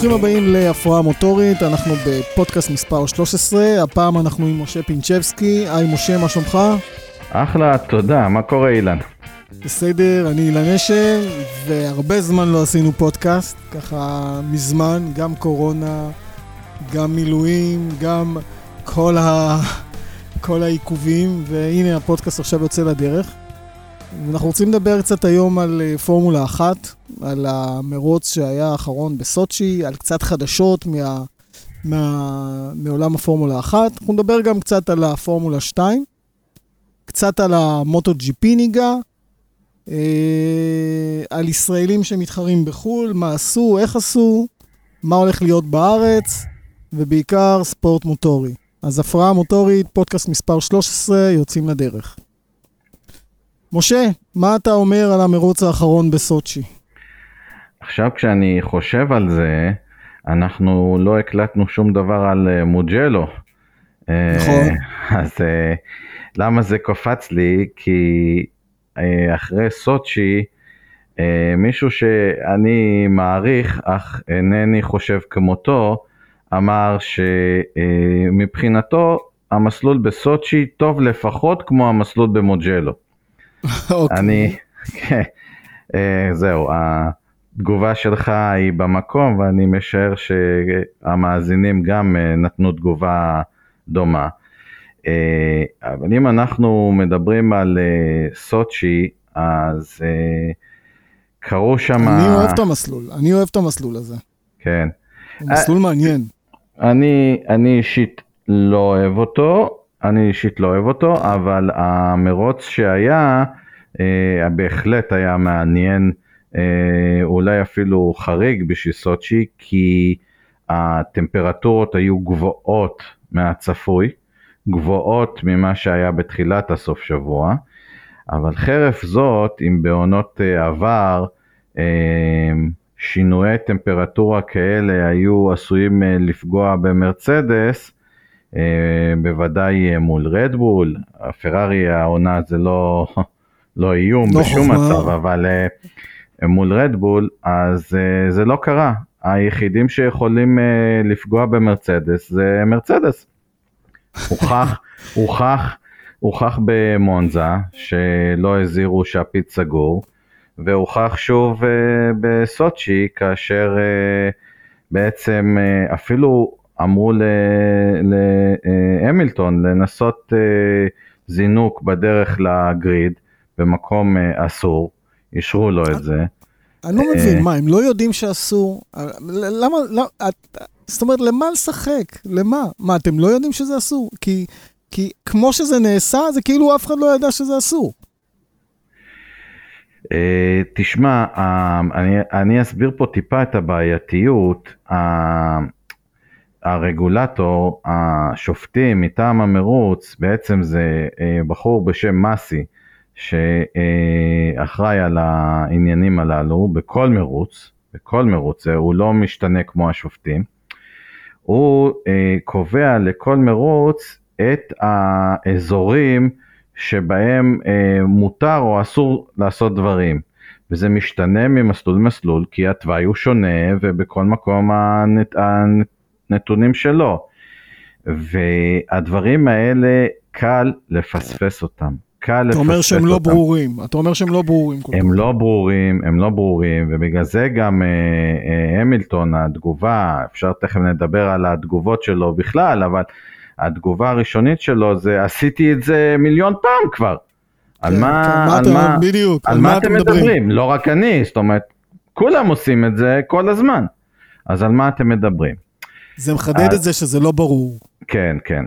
ברוכים הבאים להפרעה מוטורית, אנחנו בפודקאסט מספר 13, הפעם אנחנו עם משה פינצ'בסקי. היי משה, מה שלומך? אחלה, תודה, מה קורה אילן? בסדר, אני אילן אשל, והרבה זמן לא עשינו פודקאסט, ככה מזמן, גם קורונה, גם מילואים, גם כל, ה... כל העיכובים, והנה הפודקאסט עכשיו יוצא לדרך. אנחנו רוצים לדבר קצת היום על אה, פורמולה אחת, על המרוץ שהיה האחרון בסוצ'י, על קצת חדשות מה, מה, מעולם הפורמולה אחת. אנחנו נדבר גם קצת על הפורמולה 2, קצת על המוטו ג'י פי ניגה, אה, על ישראלים שמתחרים בחו"ל, מה עשו, איך עשו, מה הולך להיות בארץ, ובעיקר ספורט מוטורי. אז הפרעה מוטורית, פודקאסט מספר 13, יוצאים לדרך. משה, מה אתה אומר על המרוץ האחרון בסוצ'י? עכשיו כשאני חושב על זה, אנחנו לא הקלטנו שום דבר על uh, מוג'לו. אה, נכון. Uh, אז uh, למה זה קופץ לי? כי אחרי סוצ'י, מישהו שאני מעריך, אך אינני חושב כמותו, אמר שמבחינתו המסלול בסוצ'י טוב לפחות כמו המסלול במוג'לו. אוקיי. אני, כן, אה, זהו, התגובה שלך היא במקום ואני משער שהמאזינים גם אה, נתנו תגובה דומה. אה, אבל אם אנחנו מדברים על סוצ'י, אז קרו שם... אני אוהב את המסלול, אני אוהב את המסלול הזה. כן. מסלול מעניין. אני, אני אישית לא אוהב אותו, אני אישית לא אוהב אותו, אבל המרוץ שהיה, אה, בהחלט היה מעניין, אה, אולי אפילו חריג בשביל סוצ'י, כי הטמפרטורות היו גבוהות מהצפוי, גבוהות ממה שהיה בתחילת הסוף שבוע, אבל חרף זאת, אם בעונות אה, עבר, אה, שינויי טמפרטורה כאלה היו עשויים אה, לפגוע במרצדס, בוודאי אה, מול רדבול, הפרארי העונה זה לא, לא איום לא בשום חוכמה. מצב, אבל אה, מול רדבול, אז זה לא קרה. היחידים שיכולים לפגוע במרצדס זה מרצדס. הוכח, הוכח, הוכח במונזה שלא הזהירו שהפיץ סגור, והוכח שוב בסוצ'י כאשר בעצם אפילו אמרו להמילטון לנסות אה, זינוק בדרך לגריד במקום אה, אסור, אישרו לו את זה. אני לא מבין, מה, הם לא יודעים שאסור? למה, לא, זאת אומרת, למה לשחק? למה? מה, אתם לא יודעים שזה אסור? כי, כי כמו שזה נעשה, זה כאילו אף אחד לא ידע שזה אסור. Uh, תשמע, uh, אני, אני אסביר פה טיפה את הבעייתיות. הרגולטור, השופטים מטעם המרוץ, בעצם זה אה, בחור בשם מסי, שאחראי על העניינים הללו בכל מרוץ, בכל מרוץ, הוא לא משתנה כמו השופטים. הוא אה, קובע לכל מרוץ את האזורים שבהם אה, מותר או אסור לעשות דברים. וזה משתנה ממסלול למסלול כי התוואי הוא שונה ובכל מקום הנת... הנת... נתונים שלו. והדברים האלה קל לפספס אותם. קל לפספס אותם. אתה אומר שהם לא ברורים, אתה אומר שהם לא ברורים. הם לא ברורים, הם לא ברורים, ובגלל זה גם אה, אה, המילטון, התגובה, אפשר תכף נדבר על התגובות שלו בכלל, אבל התגובה הראשונית שלו זה עשיתי את זה מיליון פעם כבר. על כן, מה, כן, על אתה- מה, בדיוק, על מה אתם מדברים? לא רק אני, זאת אומרת, כולם עושים את זה כל הזמן. אז על מה אתם מדברים? זה מחדד את זה שזה לא ברור. כן, כן.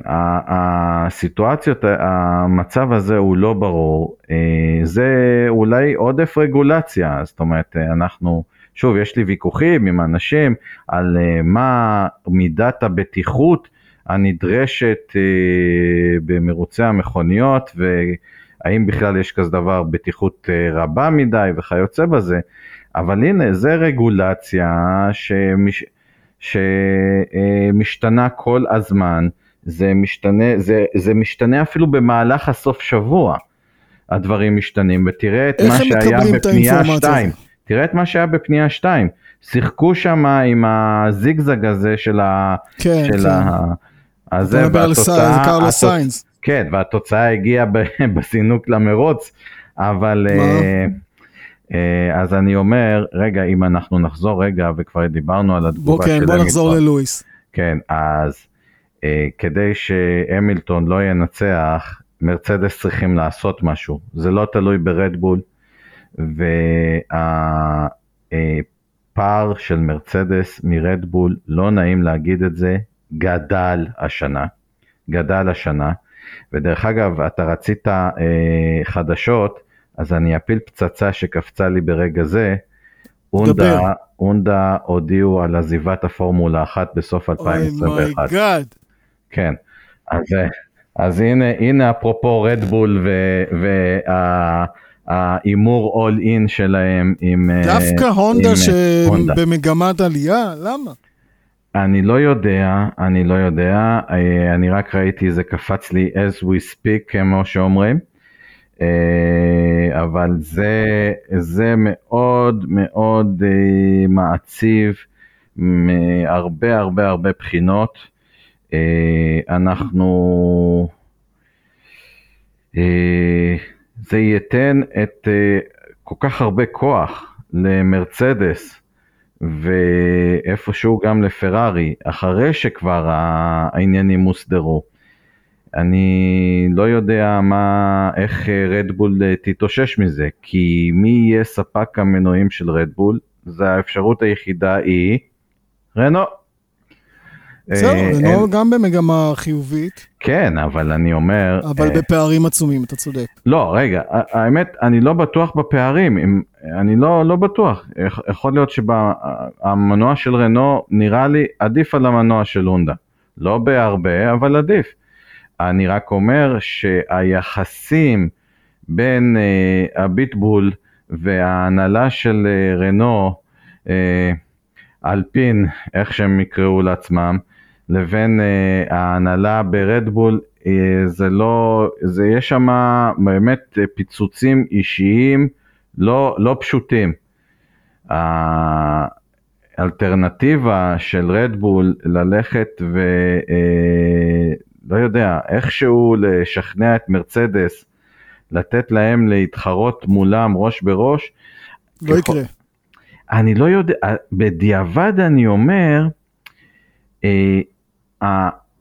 הסיטואציות, המצב הזה הוא לא ברור. אה, זה אולי עודף רגולציה, זאת אומרת, אה, אנחנו, שוב, יש לי ויכוחים עם אנשים על אה, מה מידת הבטיחות הנדרשת אה, במרוצי המכוניות, והאם בכלל יש כזה דבר בטיחות אה, רבה מדי וכיוצא בזה. אבל הנה, זה רגולציה שמש... שמשתנה כל הזמן, זה משתנה, זה, זה משתנה אפילו במהלך הסוף שבוע, הדברים משתנים, ותראה את מה שהיה בפנייה האינפורמציה 2, הזאת? תראה את מה שהיה בפנייה 2, שיחקו שם עם הזיגזג הזה של ה... כן, של כן. ה... הזה, והתוצאה- זה קרלוס התוצ- סיינס. כן, והתוצאה הגיעה ב- בסינוק למרוץ, אבל... מה? אה, אז אני אומר, רגע, אם אנחנו נחזור רגע, וכבר דיברנו על התגובה כן, של בוא נחזור. ללואיס. כן, אז אה, כדי שהמילטון לא ינצח, מרצדס צריכים לעשות משהו. זה לא תלוי ברדבול, והפער של מרצדס מרדבול, לא נעים להגיד את זה, גדל השנה. גדל השנה. ודרך אגב, אתה רצית אה, חדשות, אז אני אפיל פצצה שקפצה לי ברגע זה. הונדה, דבר. הונדה הודיעו על עזיבת הפורמולה 1 בסוף oh 2021. my God. כן. אז, אז הנה, הנה אפרופו רדבול וההימור אול אין שלהם עם... אה, דווקא הונדה אה, הונדה. שבמגמת עלייה? למה? אני לא יודע, אני לא יודע, אה, אני רק ראיתי זה קפץ לי as we speak כמו שאומרים, אבל זה, זה מאוד מאוד אה, מעציב מהרבה הרבה הרבה בחינות. אה, אנחנו, אה, זה ייתן את אה, כל כך הרבה כוח למרצדס. ואיפשהו גם לפרארי, אחרי שכבר העניינים הוסדרו. אני לא יודע מה, איך רדבול תתאושש מזה, כי מי יהיה ספק המנועים של רדבול? זה האפשרות היחידה היא רנו. בסדר, אה, רנו אין- גם במגמה חיובית, כן, אבל אני אומר... אבל אה, בפערים עצומים, אתה צודק. לא, רגע, האמת, אני לא בטוח בפערים, אני לא, לא בטוח. יכ- יכול להיות שהמנוע של רנו נראה לי עדיף על המנוע של הונדה. לא בהרבה, אבל עדיף. אני רק אומר שהיחסים בין אה, הביטבול וההנהלה של אה, רנו, אה, אלפין, איך שהם יקראו לעצמם, לבין אה, ההנהלה ברדבול, אה, זה לא, זה יש שם באמת אה, פיצוצים אישיים לא, לא פשוטים. האלטרנטיבה של רדבול ללכת. אה, לא יודע, איכשהו לשכנע את מרצדס, לתת להם להתחרות מולם ראש בראש, לא יקרה. אני לא יודע, בדיעבד אני אומר, אה,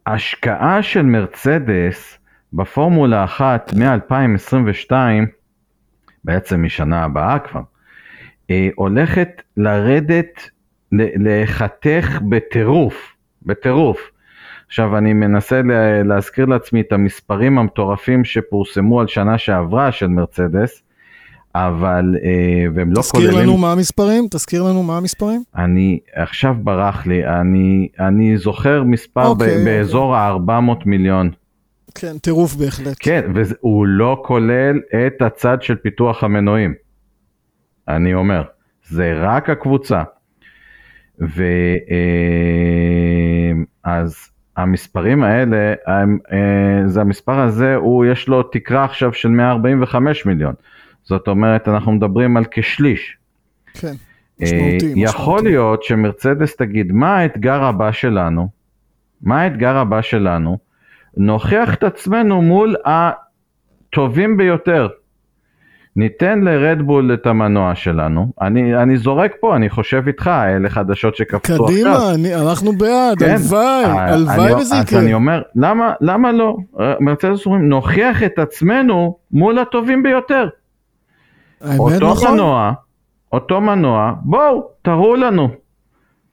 ההשקעה של מרצדס בפורמולה 1 מ-2022, בעצם משנה הבאה כבר, אה, הולכת לרדת, להיחתך בטירוף, בטירוף. עכשיו אני מנסה לה- להזכיר לעצמי את המספרים המטורפים שפורסמו על שנה שעברה של מרצדס, אבל, אה, והם לא תזכיר כוללים... לנו מה המספרים? תזכיר לנו מה המספרים? אני, עכשיו ברח לי, אני, אני זוכר מספר אוקיי, באזור ה-400 מיליון. כן, טירוף בהחלט. כן, והוא לא כולל את הצד של פיתוח המנועים. אני אומר, זה רק הקבוצה. ואז המספרים האלה, הם, אה, זה המספר הזה, הוא יש לו תקרה עכשיו של 145 מיליון. זאת אומרת, אנחנו מדברים על כשליש. כן, אה, משמעותי. יכול משמעותי. להיות שמרצדס תגיד, מה האתגר הבא שלנו? מה האתגר הבא שלנו? נוכיח את עצמנו מול הטובים ביותר. ניתן לרדבול את המנוע שלנו. אני, אני זורק פה, אני חושב איתך, אלה חדשות שקפצו עכשיו. קדימה, אני- אנחנו בעד, כן. הלוואי, אה, הלוואי אני- וזה אז יקרה. אני אומר, למה, למה לא? אה, מרצדס אומרים, נוכיח את עצמנו מול הטובים ביותר. אותו נכון. מנוע, אותו מנוע, בואו, תראו לנו.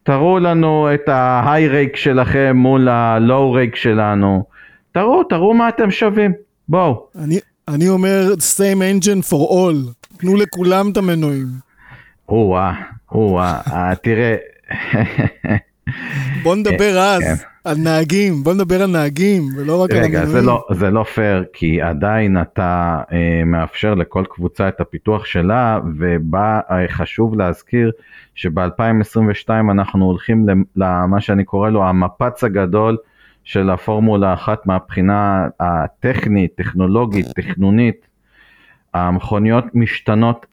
תראו לנו את ההיי רייק שלכם מול הלואו רייק שלנו. תראו, תראו מה אתם שווים. בואו. אני- אני אומר, same engine for all. תנו לכולם את המנועים. או-אה, או-אה, אה, תראה, בוא נדבר אז כן. על נהגים, בוא נדבר על נהגים, ולא רק על רגע, המנועים. זה לא, זה לא פייר, כי עדיין אתה אה, מאפשר לכל קבוצה את הפיתוח שלה, ובה אה, חשוב להזכיר שב-2022 אנחנו הולכים למ- למה שאני קורא לו המפץ הגדול של הפורמולה אחת מהבחינה הטכנית, טכנולוגית, תכנונית. המכוניות משתנות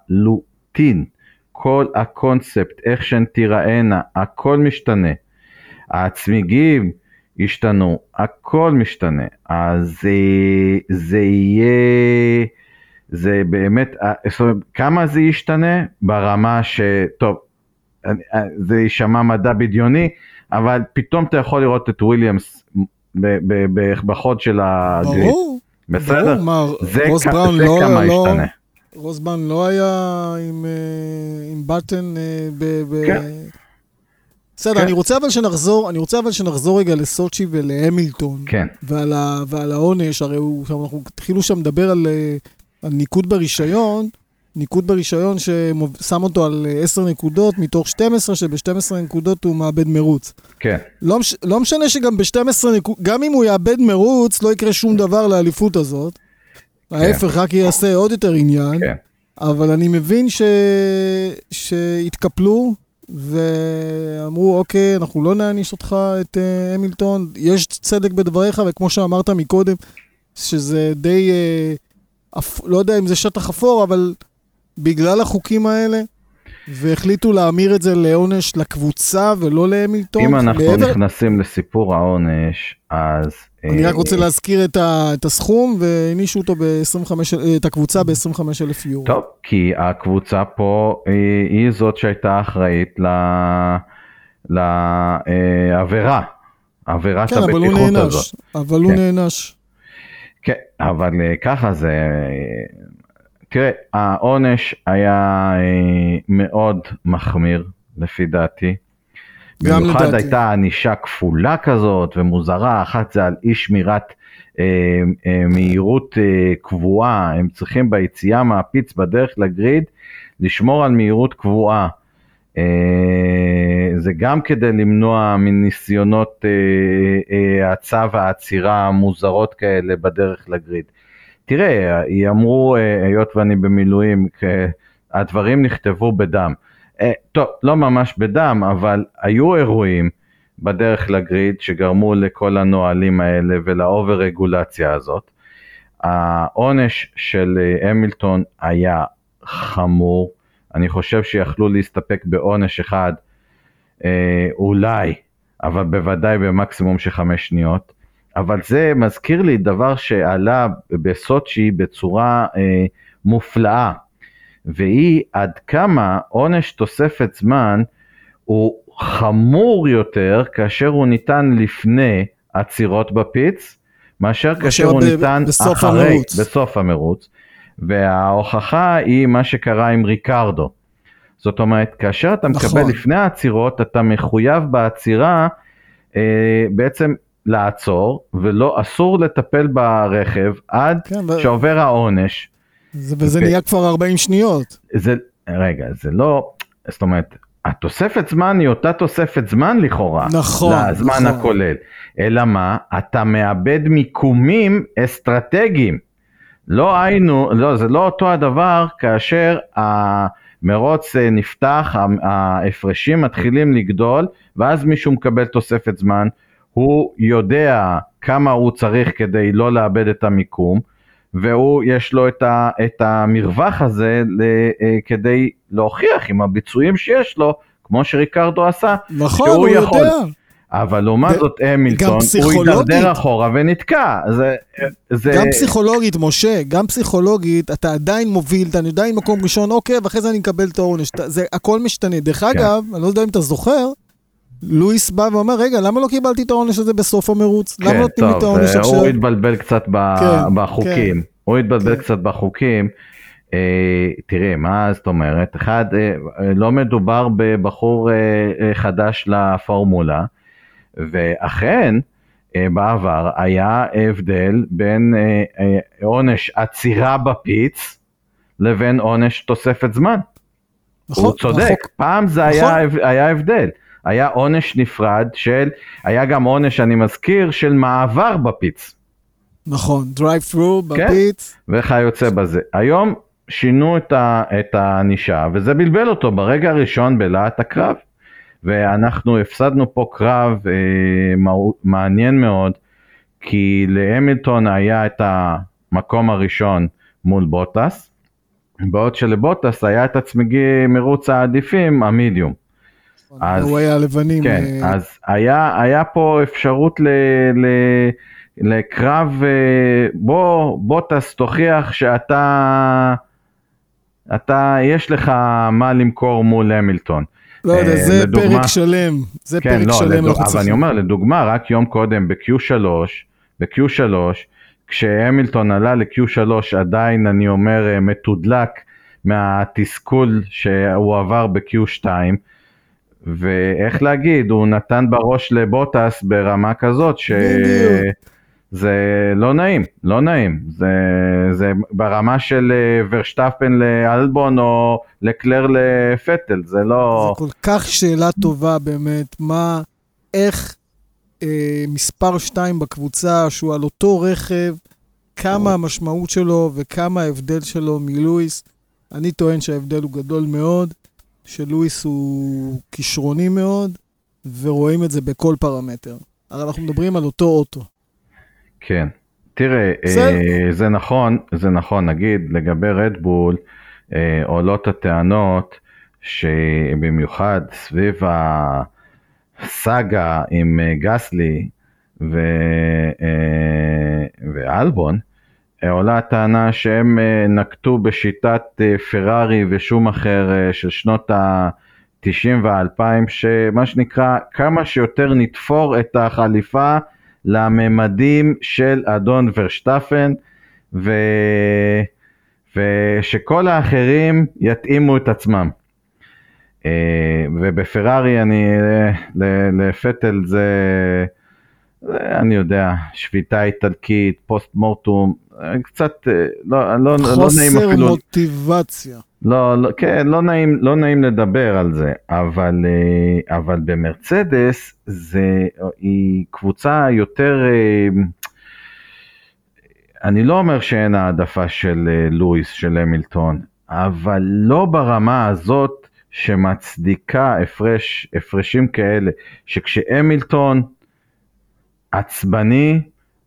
לחלוטין. כל הקונספט, איך שהן תיראנה, הכל משתנה. הצמיגים השתנו, הכל משתנה. אז זה, זה יהיה, זה באמת, זאת אומרת, כמה זה ישתנה? ברמה ש... טוב, זה יישמע מדע בדיוני, אבל פתאום אתה יכול לראות את וויליאמס בחוד של הגריד. ברור. בסדר? ברור, מה, זה, רוס כ- בראון לא- כמה לא- ישתנה. רוסבן לא היה עם, אה, עם בטן אה, ב... ב... כן. בסדר, כן. אני רוצה אבל שנחזור, אני רוצה אבל שנחזור רגע לסוצ'י ולהמילטון. כן, ועל, ה, ועל העונש, הרי הוא, אנחנו התחילו שם לדבר על, אה, על ניקוד ברישיון, ניקוד ברישיון ששם אותו על אה, 10 נקודות מתוך 12, שב-12 נקודות הוא מאבד מרוץ. כן, לא, מש, לא משנה שגם ב-12 נקודות, גם אם הוא יאבד מרוץ, לא יקרה שום דבר לאליפות הזאת. ההפך, רק יעשה עוד יותר עניין. כן. אבל אני מבין ש... שהתקפלו ואמרו, אוקיי, אנחנו לא נעניש אותך, את uh, המילטון. יש צדק בדבריך, וכמו שאמרת מקודם, שזה די, uh, אפ... לא יודע אם זה שטח אפור, אבל בגלל החוקים האלה, והחליטו להמיר את זה לעונש לקבוצה ולא להמילטון. אם אנחנו מעבר- נכנסים לסיפור העונש, אז... אני אה, רק רוצה להזכיר את, ה... את הסכום, והענישו אותו ב-25, את הקבוצה ב-25 אלף יורו. טוב, כי הקבוצה פה היא, היא זאת שהייתה אחראית ל... לעבירה, עבירת כן, אבל הוא הבטיחות הזאת. נענש. אבל הוא כן. נענש. כן, אבל אה, ככה זה... אה, תראה, העונש היה אה, מאוד מחמיר, לפי דעתי. גם במיוחד לדעתי. הייתה ענישה כפולה כזאת ומוזרה, אחת זה על אי שמירת אה, אה, מהירות אה, קבועה, הם צריכים ביציאה מהפיץ בדרך לגריד לשמור על מהירות קבועה. אה, זה גם כדי למנוע מניסיונות אה, אה, האצה והעצירה המוזרות כאלה בדרך לגריד. תראה, אמרו, אה, היות ואני במילואים, הדברים נכתבו בדם. אה, טוב, לא ממש בדם, אבל היו אירועים בדרך לגריד שגרמו לכל הנהלים האלה ולאובר רגולציה הזאת. העונש של אה, המילטון היה חמור, אני חושב שיכלו להסתפק בעונש אחד, אולי, אבל בוודאי במקסימום של חמש שניות. אבל זה מזכיר לי דבר שעלה בסוצ'י בצורה אה, מופלאה, והיא עד כמה עונש תוספת זמן הוא חמור יותר כאשר הוא ניתן לפני עצירות בפיץ, מאשר כאשר הוא ב- ניתן בסוף אחרי, המרוץ. בסוף המרוץ. וההוכחה היא מה שקרה עם ריקרדו. זאת אומרת, כאשר אתה מקבל נכון. לפני העצירות, אתה מחויב בעצירה אה, בעצם לעצור, ולא, אסור לטפל ברכב עד כן, שעובר העונש. זה, וזה ו- נהיה כבר 40 שניות. זה, רגע, זה לא, זאת אומרת, התוספת זמן היא אותה תוספת זמן לכאורה. נכון, לזמן נכון. הכולל. אלא מה? אתה מאבד מיקומים אסטרטגיים. לא היינו, לא, זה לא אותו הדבר כאשר המרוץ אה, נפתח, ההפרשים מתחילים לגדול, ואז מישהו מקבל תוספת זמן, הוא יודע כמה הוא צריך כדי לא לאבד את המיקום, והוא יש לו את, ה, את המרווח הזה ל, אה, כדי להוכיח עם הביצועים שיש לו, כמו שריקרדו עשה, נכון, שהוא הוא יכול. יודע. אבל לעומת ו- זאת המילטון, הוא. הידרדר אחורה ונתקע. זה, זה, גם פסיכולוגית, משה, גם פסיכולוגית, אתה עדיין מוביל, אתה עדיין מקום ראשון, אוקיי, ואחרי זה אני מקבל את העונש. זה הכל משתנה. דרך כן. אגב, אני לא יודע אם אתה זוכר, לואיס בא ואומר, רגע, למה לא קיבלתי את העונש הזה בסוף המרוץ? למה כן, נותנים לי את העונש זה- עכשיו? הוא התבלבל קצת ב, כן, בחוקים. הוא התבלבל כן. קצת בחוקים. אה, תראה, מה זאת אומרת? אחד, אה, אה, לא מדובר בבחור אה, אה, חדש לפורמולה, ואכן, אה, בעבר היה הבדל בין אה, אה, עונש עצירה בפיץ לבין עונש תוספת זמן. נכון, הוא צודק, החוק- פעם זה נכון. היה, היה הבדל. היה עונש נפרד של, היה גם עונש, אני מזכיר, של מעבר ב pits. נכון, דרייב ת'רו כן. בפיץ. וכיוצא בזה. היום שינו את, הענישה, וזה בלבל אותו ברגע הראשון בלהט הקרב. ואנחנו הפסדנו פה קרב אה, מעניין מאוד, כי להמילטון היה את המקום הראשון מול בוטס, בעוד שלבוטס היה את הצמיגי מרוץ העדיפים, המידיום. אז, הוא היה לבנים. כן, אה... אז היה, היה פה אפשרות ל, ל, לקרב, אה, בוא, בוטס תוכיח שאתה, אתה, יש לך מה למכור מול המילטון. לא יודע, אה, זה לדוגמה, פרק שלם, זה כן, פרק לא, שלם. לדוג... אבל אני אומר, לדוגמה, רק יום קודם ב-Q3, ב-Q3, כשהמילטון עלה ל-Q3 עדיין אני אומר אה, מתודלק מהתסכול שהוא עבר ב-Q2 ואיך להגיד, הוא נתן בראש לבוטס ברמה כזאת שזה לא נעים, לא נעים, זה, זה ברמה של אה, ורשטפן לאלבון או לקלר לפטל, זה לא... זה כל כך שאלה טובה באמת, מה, איך אה, מספר 2 בקבוצה, שהוא על אותו רכב, כמה המשמעות שלו וכמה ההבדל שלו מלואיס. אני טוען שההבדל הוא גדול מאוד, שלואיס הוא כישרוני מאוד, ורואים את זה בכל פרמטר. הרי אנחנו מדברים על אותו אוטו. כן. תראה, אה, זה נכון, זה נכון, נגיד לגבי רדבול, אה, עולות הטענות שבמיוחד סביב הסאגה עם אה, גסלי ו, ואלבון, עולה הטענה שהם אה, נקטו בשיטת פרארי ושום אחר של שנות ה-90 וה-2000, שמה שנקרא כמה שיותר נתפור את החליפה לממדים של אדון ורשטפן, ו... ושכל האחרים יתאימו את עצמם. ובפרארי אני, לפטל זה אני יודע, שביתה איטלקית, פוסט מורטום, קצת, אה, לא, לא, לא נעים אפילו... חוסר מוטיבציה. לא, לא, כן, לא נעים, לא נעים לדבר על זה, אבל, אה, אבל במרצדס זה, היא קבוצה יותר, אה, אני לא אומר שאין העדפה של לואיס, של המילטון, אבל לא ברמה הזאת שמצדיקה הפרש, הפרשים כאלה, שכשהמילטון עצבני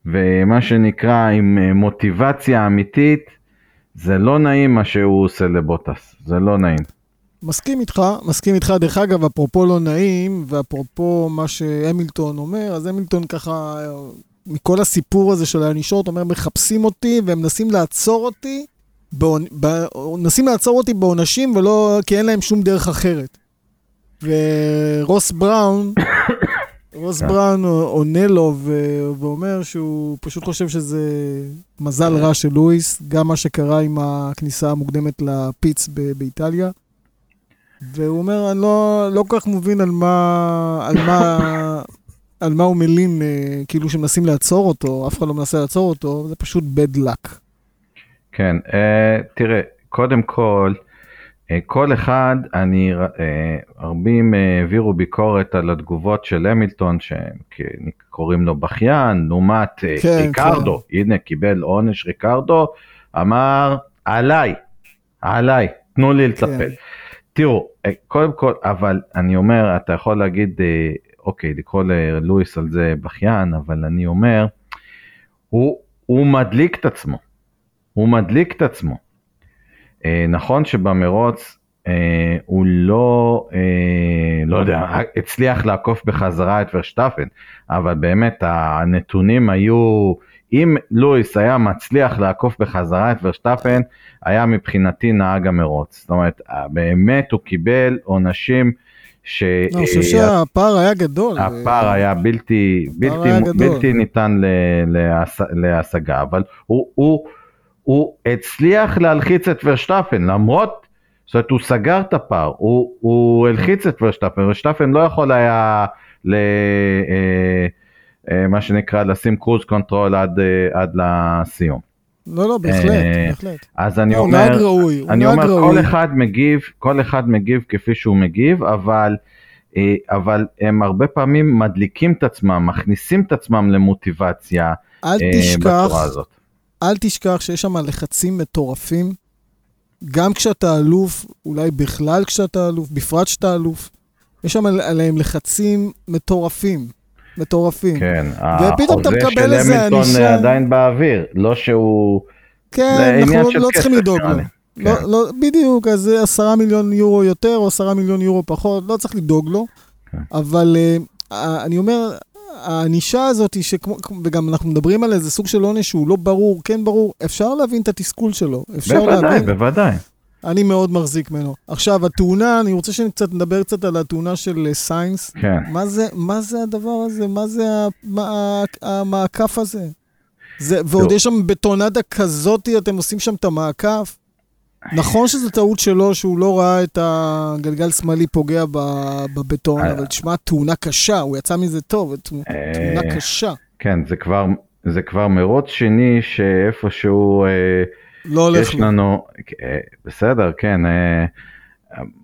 ומה שנקרא עם אה, מוטיבציה אמיתית, זה לא נעים מה שהוא עושה לבוטס, זה לא נעים. מסכים איתך, מסכים איתך. דרך אגב, אפרופו לא נעים, ואפרופו מה שהמילטון אומר, אז המילטון ככה, מכל הסיפור הזה של הענישות, אומר, מחפשים אותי והם מנסים לעצור אותי, מנסים לעצור אותי בעונשים, ולא, כי אין להם שום דרך אחרת. ורוס בראון רוס בראון עונה לו ואומר שהוא פשוט חושב שזה מזל רע של לואיס, גם מה שקרה עם הכניסה המוקדמת לפיץ באיטליה. והוא אומר, אני לא, לא כל כך מבין על מה, על מה, על מה הוא מלין, אה, כאילו שמנסים לעצור אותו, אף אחד לא מנסה לעצור אותו, זה פשוט bad luck. כן, uh, תראה, קודם כל, כל אחד, אני, אה, רבים אה, העבירו ביקורת על התגובות של המילטון, שקוראים לו בכיין, לעומת כן, ריקרדו, כן. הנה קיבל עונש ריקרדו, אמר עליי, עליי, תנו לי לטפל. כן. תראו, קודם כל, אבל אני אומר, אתה יכול להגיד, אוקיי, לקרוא ללואיס על זה בכיין, אבל אני אומר, הוא, הוא מדליק את עצמו, הוא מדליק את עצמו. אה, נכון שבמרוץ אה, הוא לא, אה, לא יודע, הצליח לעקוף בחזרה את ורשטפן, אבל באמת הנתונים היו, אם לואיס היה מצליח לעקוף בחזרה את ורשטפן, היה מבחינתי נהג המרוץ. זאת אומרת, באמת הוא קיבל עונשים ש... לא, אני חושב שהפער היה גדול. הפער היה בלתי, בלתי, היה בלתי ניתן להשגה, אבל הוא... הוא הוא הצליח להלחיץ את ורשטפן, למרות, זאת אומרת, הוא סגר את הפער, הוא, הוא הלחיץ את ורשטפן, ורשטפן לא יכול היה, ל, אה, אה, מה שנקרא, לשים cruise control עד, אה, עד לסיום. לא, לא, בהחלט, אה, בהחלט. אז אני לא, אומר, הוא נהג ראוי, אני אומר, ראוי. כל אחד מגיב, כל אחד מגיב כפי שהוא מגיב, אבל, אה, אבל הם הרבה פעמים מדליקים את עצמם, מכניסים את עצמם למוטיבציה אל אה, תשכח, בצורה הזאת. אל תשכח שיש שם לחצים מטורפים, גם כשאתה אלוף, אולי בכלל כשאתה אלוף, בפרט כשאתה אלוף, יש שם עליהם לחצים מטורפים. מטורפים. כן. החוזה של המילטון עדיין באוויר, לא שהוא... כן, אנחנו לא, לא צריכים לדאוג לו. לא, לא, בדיוק, אז זה עשרה מיליון יורו יותר או עשרה מיליון יורו פחות, לא צריך לדאוג לו. כן. אבל uh, אני אומר, הענישה הזאת, שכמו, וגם אנחנו מדברים על איזה סוג של עונש שהוא לא ברור, כן ברור, אפשר להבין את התסכול שלו. אפשר בוודאי, להבין. בוודאי. אני מאוד מחזיק ממנו. עכשיו, התאונה, אני רוצה שקצת נדבר קצת על התאונה של אה, סיינס. כן. מה זה, מה זה הדבר הזה? מה זה המעקף הזה? זה, ועוד. יש שם בטונדה כזאתי, אתם עושים שם את המעקף? נכון שזו טעות שלו, שהוא לא ראה את הגלגל שמאלי פוגע בבטון, אה. אבל תשמע, תאונה קשה, הוא יצא מזה טוב, תאונה אה, קשה. כן, זה כבר, זה כבר מרוץ שני שאיפשהו אה, לא הולך יש. לנו, בסדר, כן,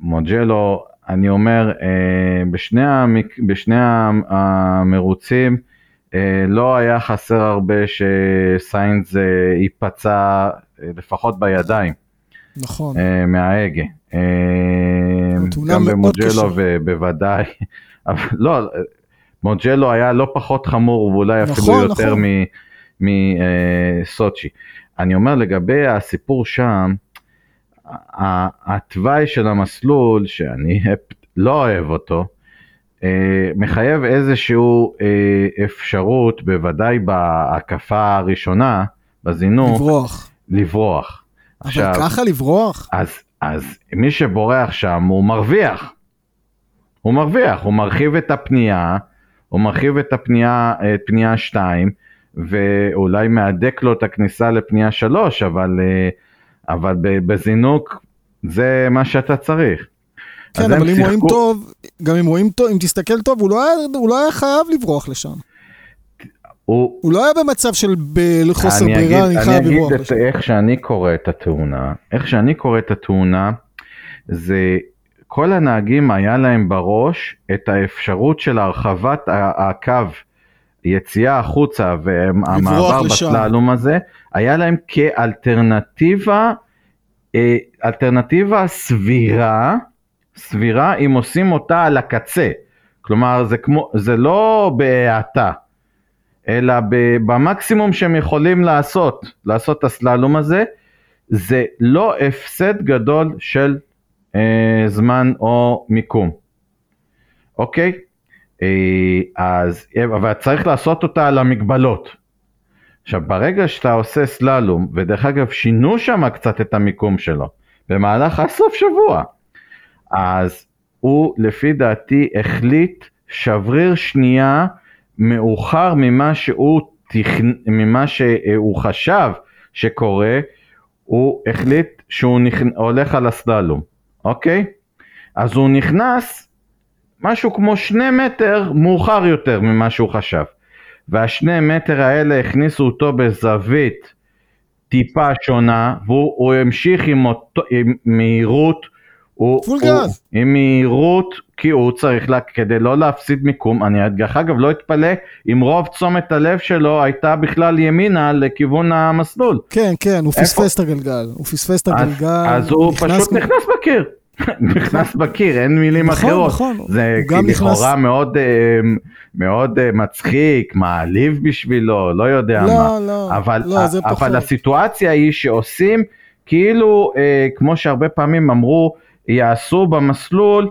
מוג'לו, אני אומר, בשני, המק, בשני המ- המרוצים לא היה חסר הרבה שסיינס ייפצע לפחות בידיים נכון. אה, מההגה. אה, גם במוג'לו קשה. ו- בוודאי, אבל לא, אה, מוג'לו היה לא פחות חמור ואולי אפילו נכון, יותר נכון. מסוצ'י. אני אומר לגבי הסיפור שם, התוואי של המסלול, שאני לא אוהב אותו, מחייב איזושהי אפשרות, בוודאי בהקפה הראשונה, בזינוק, לברוח. לברוח. אבל ככה לברוח? אז, אז מי שבורח שם הוא מרוויח. הוא מרוויח, הוא מרחיב את הפנייה, הוא מרחיב את הפנייה, את פנייה 2, ואולי מהדק לו את הכניסה לפנייה 3, אבל, אה, אבל בזינוק זה מה שאתה צריך. כן, אבל אם רואים שיחקו- טוב, גם אם רואים טוב, אם תסתכל טוב, הוא לא היה, הוא לא היה חייב לברוח לשם. הוא, הוא לא היה במצב של חוסר אני ברירה, אני חייב אני לברוח אגיד את. איך שאני קורא את התאונה. איך שאני קורא את התאונה, זה כל הנהגים היה להם בראש את האפשרות של הרחבת הקו, יציאה החוצה והמעבר. בסללום הזה, היה להם כאלטרנטיבה, אה, אלטרנטיבה סבירה, סבירה אם עושים אותה על הקצה. כלומר, זה, כמו, זה לא בהאטה. אלא במקסימום שהם יכולים לעשות, לעשות את הסללום הזה, זה לא הפסד גדול של אה, זמן או מיקום, אוקיי? אה, אז, אבל צריך לעשות אותה על המגבלות. עכשיו, ברגע שאתה עושה סללום, ודרך אגב, שינו שם קצת את המיקום שלו, במהלך הסוף שבוע, אז הוא, לפי דעתי, החליט שבריר שנייה מאוחר ממה שהוא, תכנ... ממה שהוא חשב שקורה, הוא החליט שהוא נכ... הולך על הסללום, אוקיי? אז הוא נכנס משהו כמו שני מטר מאוחר יותר ממה שהוא חשב. והשני מטר האלה הכניסו אותו בזווית טיפה שונה, והוא הוא המשיך עם, אותו, עם מהירות, הוא, הוא. עם מהירות, כי הוא צריך, לה, כדי לא להפסיד מיקום, אני דרך אגב לא אתפלא אם רוב תשומת הלב שלו הייתה בכלל ימינה לכיוון המסלול. כן, כן, הוא איפה? פספס את הגלגל. הוא פספס את אז, הגלגל. אז הוא נכנס פשוט מ- נכנס בקיר. נכנס בקיר, אין מילים נכון, אחרות. נכון. זה הוא גם לכאורה נכנס- מאוד, אה, מאוד אה, מצחיק, מעליב בשבילו, לא יודע מה. לא, לא, אבל, לא, זה אבל פחות. הסיטואציה היא שעושים כאילו, אה, כמו שהרבה פעמים אמרו, יעשו במסלול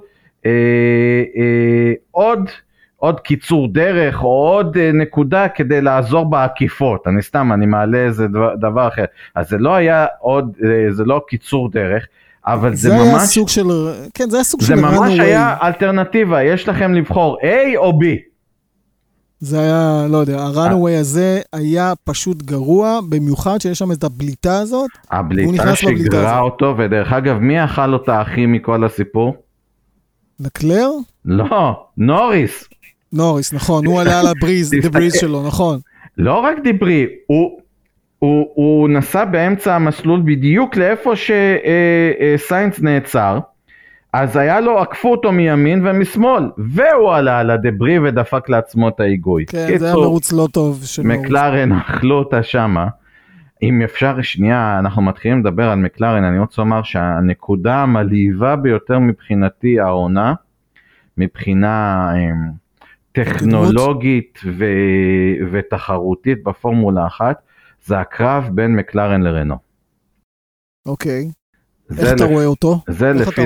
עוד, עוד קיצור דרך או עוד אה, נקודה כדי לעזור בעקיפות. אני סתם, אני מעלה איזה דבר, דבר אחר. אז זה לא היה עוד, אה, זה לא קיצור דרך, אבל זה, זה היה ממש... סוג של... כן, זה היה סוג זה של ממש runaway. היה אלטרנטיבה, יש לכם לבחור A או B. זה היה, לא יודע, ה-runaway הזה היה פשוט גרוע, במיוחד שיש שם את הבליטה הזאת. הבליטה שגרה. אותו, ודרך אגב, מי אכל אותה הכי מכל הסיפור? לקלר? לא, נוריס. נוריס, נכון, הוא עלה על הבריז, תסתכל. דבריז שלו, נכון. לא רק דיברי, הוא, הוא, הוא נסע באמצע המסלול בדיוק לאיפה שסיינס נעצר, אז היה לו, עקפו אותו מימין ומשמאל, והוא עלה על הדברי ודפק לעצמו את ההיגוי. כן, זה היה מרוץ לא טוב. מקלרן אכלו אותה שמה. אם אפשר שנייה, אנחנו מתחילים לדבר על מקלרן, אני רוצה לומר שהנקודה המלהיבה ביותר מבחינתי העונה, מבחינה אמ, טכנולוגית ו... ותחרותית בפורמולה אחת, זה הקרב בין מקלרן לרנו. אוקיי. איך אתה רואה אותו? זה לפי,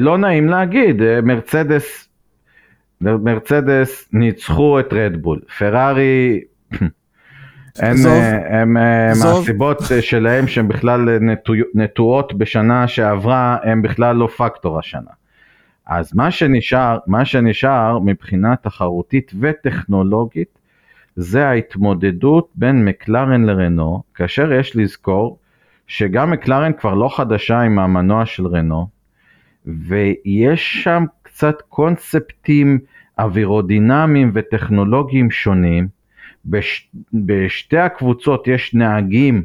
לא נעים להגיד, מרצדס, מרצדס ניצחו את רדבול, פרארי, הם, הם מהסיבות שלהם שהן בכלל נטו, נטועות בשנה שעברה, הם בכלל לא פקטור השנה. אז מה שנשאר, מה שנשאר מבחינה תחרותית וטכנולוגית, זה ההתמודדות בין מקלרן לרנו, כאשר יש לזכור שגם מקלרן כבר לא חדשה עם המנוע של רנו, ויש שם קצת קונספטים אווירודינמיים וטכנולוגיים שונים. בש, בשתי הקבוצות יש נהגים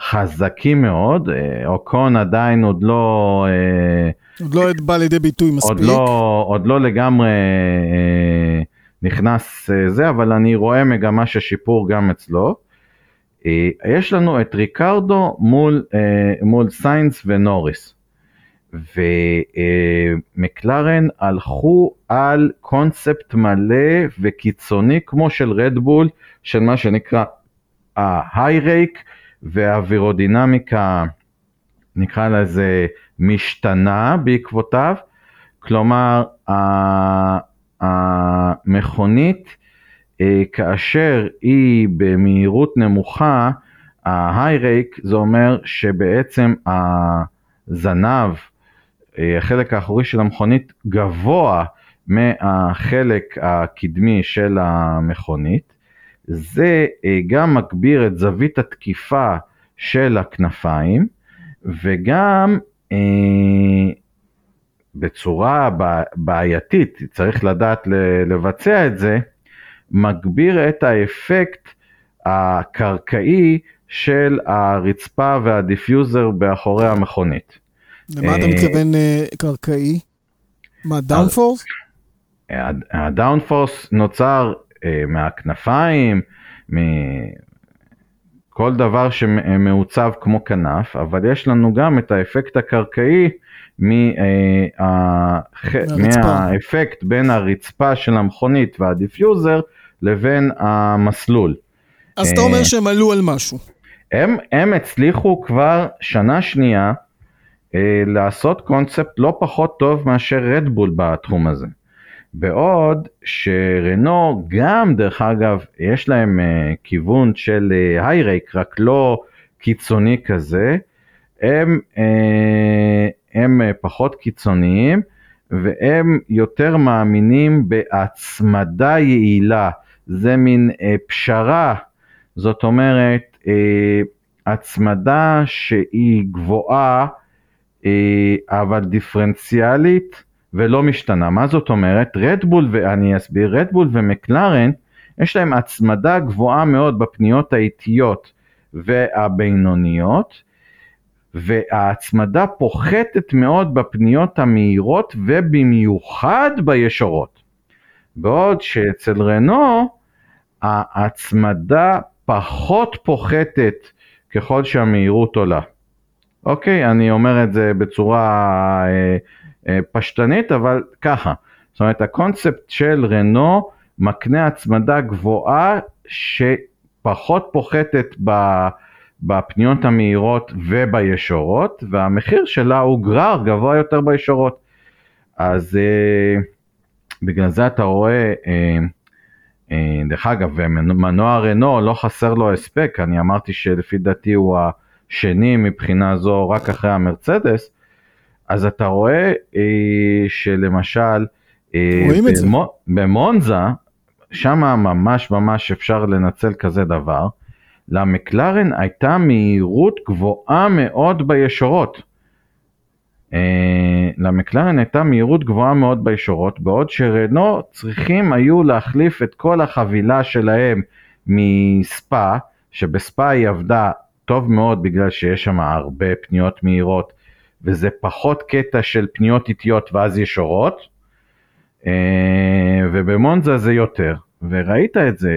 חזקים מאוד, אה, אוקון עדיין עוד לא... אה, עוד לא בא לידי ביטוי מספיק. עוד לא, עוד לא לגמרי אה, נכנס זה, אבל אני רואה מגמה של שיפור גם אצלו. יש לנו את ריקרדו מול, מול סיינס ונוריס. ומקלרן הלכו על קונספט מלא וקיצוני כמו של רדבול, של מה שנקרא ההיי רייק והאווירודינמיקה, נקרא לזה משתנה בעקבותיו, כלומר המכונית אה, כאשר היא במהירות נמוכה, ההיי רייק זה אומר שבעצם הזנב אה, החלק האחורי של המכונית גבוה מהחלק הקדמי של המכונית. זה אה, גם מגביר את זווית התקיפה של הכנפיים וגם אה, בצורה בעייתית, צריך לדעת לבצע את זה, מגביר את האפקט הקרקעי של הרצפה וה diffuser באחורי המכונית. למה אתה מתכוון אה, קרקעי? מה, דאונפורס? הדאונפורס נוצר אה, מהכנפיים, מכל דבר שמעוצב כמו כנף, אבל יש לנו גם את האפקט הקרקעי אה, מהאפקט בין הרצפה של המכונית וה diffuser לבין המסלול. אז אתה אומר שהם עלו על משהו. הם, הם הצליחו כבר שנה שנייה אה, לעשות קונספט לא פחות טוב מאשר רדבול בתחום הזה. בעוד שרנו גם דרך אגב יש להם uh, כיוון של high rake uh, רק לא קיצוני כזה, הם, uh, הם uh, פחות קיצוניים והם יותר מאמינים בהצמדה יעילה, זה מין uh, פשרה, זאת אומרת uh, הצמדה שהיא גבוהה אה, אבל דיפרנציאלית ולא משתנה. מה זאת אומרת? רדבול, ואני אסביר, רדבול ומקלרן, יש להם הצמדה גבוהה מאוד בפניות האיטיות והבינוניות, וההצמדה פוחתת מאוד בפניות המהירות ובמיוחד בישורות. בעוד שאצל רנו ההצמדה פחות פוחתת ככל שהמהירות עולה. אוקיי, אני אומר את זה בצורה אה, פשטנית, אבל ככה. זאת אומרת, הקונספט של רנו מקנה הצמדה גבוהה שפחות פוחתת. בפניות המהירות ובישורות, והמחיר שלה הוא גרר גבוה יותר בישורות. אז אה, בגלל זה אתה רואה, אה, אה, דרך אגב, מנוע רנו לא חסר לו הספק, אני אמרתי שלפי דעתי הוא ה... שני מבחינה זו רק אחרי המרצדס, אז אתה רואה אה, שלמשל, אה, במו, במונזה, שם ממש ממש אפשר לנצל כזה דבר, למקלרן הייתה מהירות גבוהה מאוד בישורות. אה, למקלרן הייתה מהירות גבוהה מאוד בישורות, בעוד שרנו צריכים היו להחליף את כל החבילה שלהם מספא, שבספא היא עבדה טוב מאוד בגלל שיש שם הרבה פניות מהירות וזה פחות קטע של פניות איטיות ואז ישורות אה, ובמונזה זה יותר וראית את זה,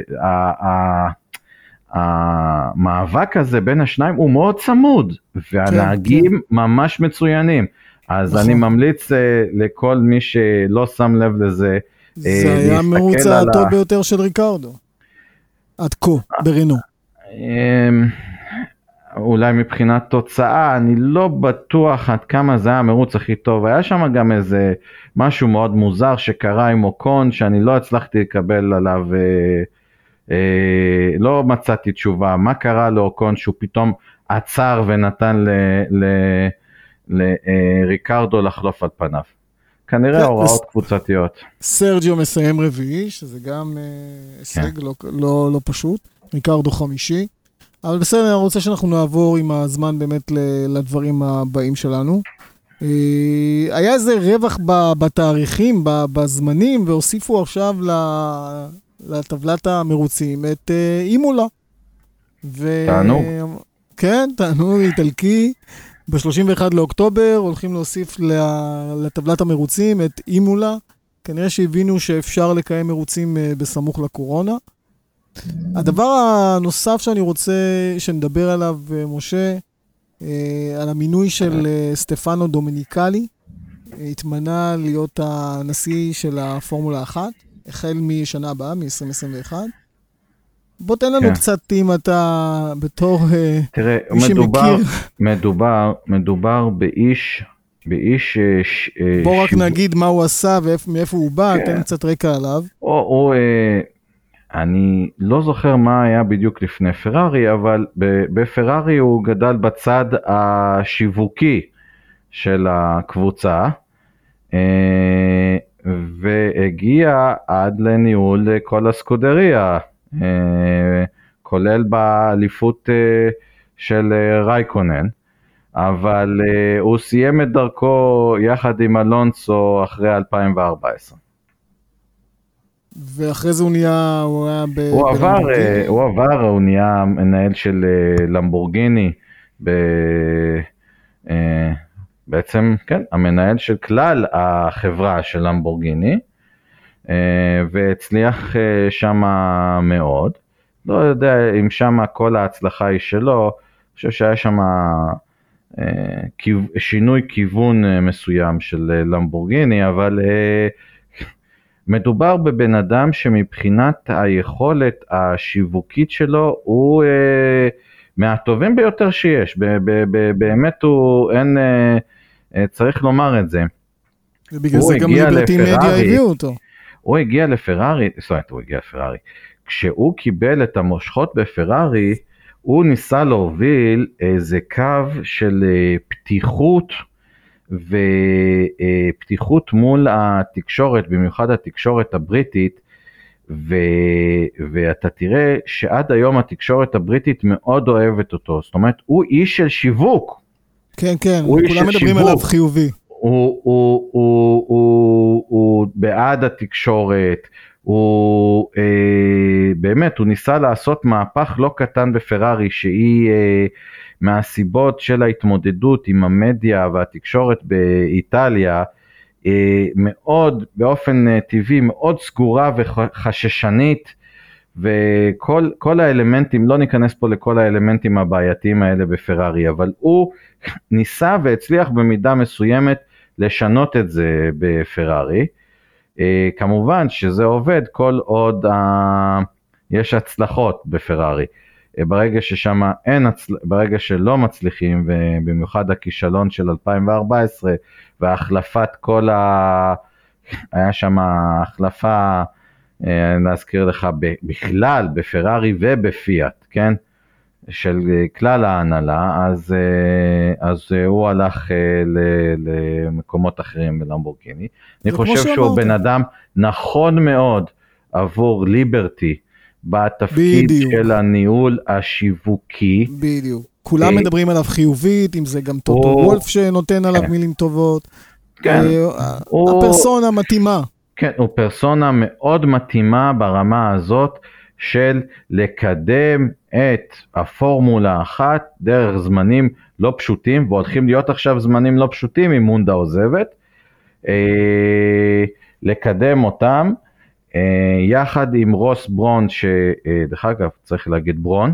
המאבק הזה בין השניים הוא מאוד צמוד והנהגים כן, כן. ממש מצוינים אז נכון. אני ממליץ uh, לכל מי שלא שם לב לזה זה uh, היה המרוץ הטוב. ביותר של ריקרדו עד כה ברינו. אולי מבחינת תוצאה, אני לא בטוח עד כמה זה היה המרוץ הכי טוב. היה שם גם איזה משהו מאוד מוזר שקרה עם אוקון, שאני לא הצלחתי לקבל עליו, אה, אה, לא מצאתי תשובה. מה קרה לאוקון שהוא פתאום עצר ונתן לריקרדו אה, לחלוף על פניו? כנראה הוראות קבוצתיות. סרג'יו מסיים רביעי, שזה גם אה, הישג כן. לא, לא, לא פשוט. ריקרדו חמישי. אבל בסדר, אני רוצה שאנחנו נעבור עם הזמן באמת לדברים הבאים שלנו. אה, היה איזה רווח בתאריכים, בזמנים, והוסיפו עכשיו לטבלת המרוצים את אה, אימולה. תענוג. כן, תענוג איטלקי. ב-31 לאוקטובר הולכים להוסיף לטבלת המרוצים את אימולה. כנראה שהבינו שאפשר לקיים מרוצים אה, בסמוך לקורונה. הדבר הנוסף שאני רוצה שנדבר עליו, אה, משה, אה, על המינוי של אה, סטפנו דומיניקלי, התמנה להיות הנשיא של הפורמולה 1, החל משנה הבאה, מ-2021. בוא תן לנו כן. קצת אם אתה בתור תראה, מי מדובר, שמכיר. מדובר, מדובר באיש, באיש... ש, בוא רק נגיד מה הוא עשה ומאיפה הוא בא, כן. תן קצת רקע עליו. הוא, הוא, אני לא זוכר מה היה בדיוק לפני פרארי, אבל בפרארי הוא גדל בצד השיווקי של הקבוצה, אה, והגיע עד לניהול כל הסקודריה, אה, כולל באליפות אה, של רייקונן. אבל הוא סיים את דרכו יחד עם אלונסו אחרי 2014. ואחרי זה הוא נהיה, הוא היה ב... הוא עבר, אה, הוא עבר, הוא נהיה מנהל של אה, למבורגיני, ב... אה, בעצם, כן, המנהל של כלל החברה של למבורגיני, והצליח שם מאוד. לא יודע אם שם כל ההצלחה היא שלו, אני חושב שהיה שם שינוי כיוון מסוים של למבורגיני, אבל מדובר בבן אדם שמבחינת היכולת השיווקית שלו הוא אה, מהטובים ביותר שיש, ב- ב- ב- באמת הוא, אין, אה, אה, צריך לומר את זה. ובגלל זה גם ליברטי מדיה הביאו אותו. הוא הגיע לפרארי, זאת אומרת הוא הגיע לפרארי, כשהוא קיבל את המושכות בפרארי, הוא ניסה להוביל איזה קו של אה, פתיחות ופתיחות מול התקשורת, במיוחד התקשורת הבריטית, ו, ואתה תראה שעד היום התקשורת הבריטית מאוד אוהבת אותו, זאת אומרת, הוא איש של שיווק. כן, כן, כולם מדברים שיווק. עליו חיובי. הוא, הוא, הוא, הוא, הוא בעד התקשורת, הוא אה, באמת, הוא ניסה לעשות מהפך לא קטן בפרארי, שהיא אה, מהסיבות של ההתמודדות עם המדיה והתקשורת באיטליה, אה, מאוד, באופן אה, טבעי, מאוד סגורה וחששנית, וכל האלמנטים, לא ניכנס פה לכל האלמנטים הבעייתיים האלה בפרארי, אבל הוא ניסה והצליח במידה מסוימת לשנות את זה בפרארי. אה, כמובן שזה עובד כל עוד יש הצלחות בפרארי. אה, ברגע ששם אין, הצל... ברגע שלא מצליחים, ובמיוחד הכישלון של 2014 והחלפת כל ה... היה שם החלפה, אה, להזכיר לך, בכלל, בפרארי ובפיאט, כן? של אה, כלל ההנהלה, אז, אז הוא הלך למקומות אחרים בלמבורגיני. אני חושב שהוא בן אדם נכון מאוד עבור ליברטי. בתפקיד בדיוק. של הניהול השיווקי. בדיוק. כולם אה, מדברים עליו חיובית, אם זה גם טוטו הוא... וולף שנותן עליו כן. מילים טובות. כן. אה, הוא... הפרסונה מתאימה. כן, הוא פרסונה מאוד מתאימה ברמה הזאת של לקדם את הפורמולה אחת דרך זמנים לא פשוטים, והולכים להיות עכשיו זמנים לא פשוטים אם מונדה עוזבת. אה, לקדם אותם. אה, יחד עם רוס ברון, שדרך אה, אגב צריך להגיד ברון.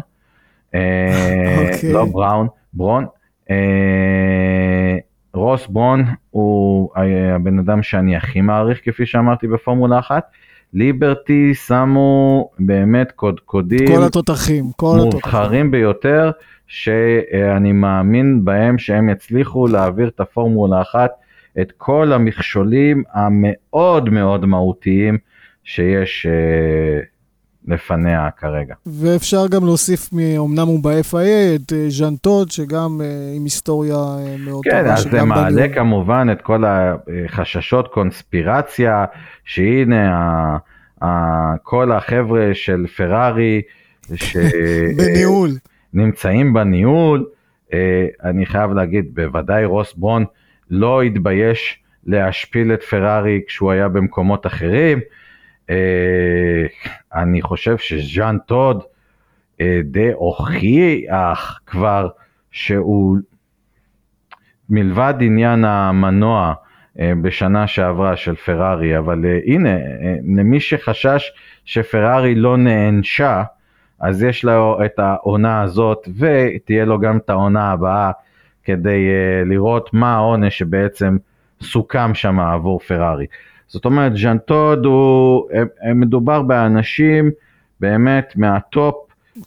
אה, אוקיי. לא בראון, ברון. רוס ברון הוא הבן אדם שאני הכי מעריך כפי שאמרתי בפורמולה אחת, ליברטי שמו באמת קודקודים כל התותחים, כל התותחים. מובחרים ביותר, שאני מאמין בהם שהם יצליחו להעביר את הפורמולה אחת, את כל המכשולים המאוד מאוד מהותיים שיש אה, לפניה כרגע. ואפשר גם להוסיף, אמנם הוא ב-FIA, את אה, ז'אן טוד, שגם אה, עם היסטוריה אה, מאוד כן, טובה. אז זה מעלה בניהול. כמובן את כל החששות קונספירציה, שהנה ה, ה, כל החבר'ה של פרארי, בניהול. שנמצאים בניהול, אה, אני חייב להגיד, בוודאי רוס ברון לא התבייש להשפיל את פרארי כשהוא היה במקומות אחרים. אה, אני חושב שז'אן טוד אה, די הוכיח כבר שהוא מלבד עניין המנוע אה, בשנה שעברה של פרארי, אבל אה, הנה, אה, למי שחשש שפרארי לא נענשה, אז יש לו את העונה הזאת ותהיה לו גם את העונה הבאה כדי אה, לראות מה העונש שבעצם סוכם שם עבור פרארי. זאת אומרת, ז'אן טוד הוא, מדובר באנשים באמת מה top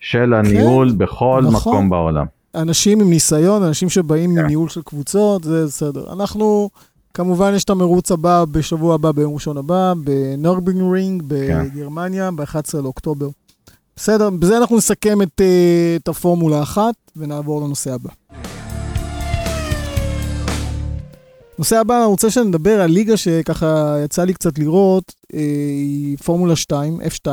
של הניהול בכל נכון. מקום בעולם. אנשים עם ניסיון, אנשים שבאים כן. מניהול של קבוצות, זה בסדר. אנחנו, כמובן, יש את המרוץ הבא בשבוע הבא, ביום ראשון הבא, בנורבורגרינג בגרמניה, ב-11 לאוקטובר. בסדר, בזה אנחנו נסכם את, אה, את הפורמולה אחת, ונעבור לנושא הבא. נושא הבא, אני רוצה שנדבר על ליגה שככה יצא לי קצת לראות, אה, היא פורמולה 2, F2.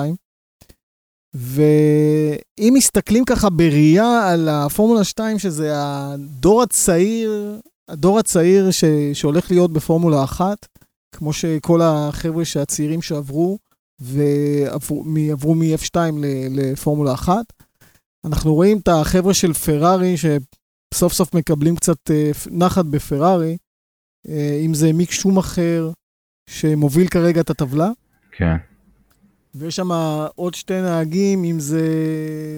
ואם מסתכלים ככה בראייה על הפורמולה 2, שזה הדור הצעיר, הדור הצעיר ש, שהולך להיות בפורמולה 1, כמו שכל החבר'ה שהצעירים שעברו, ועברו מ-F2 לפורמולה 1, אנחנו רואים את החבר'ה של פרארי, שסוף סוף מקבלים קצת אה, נחת בפרארי, אם זה מיק שומאחר, שמוביל כרגע את הטבלה. כן. ויש שם עוד שתי נהגים, אם זה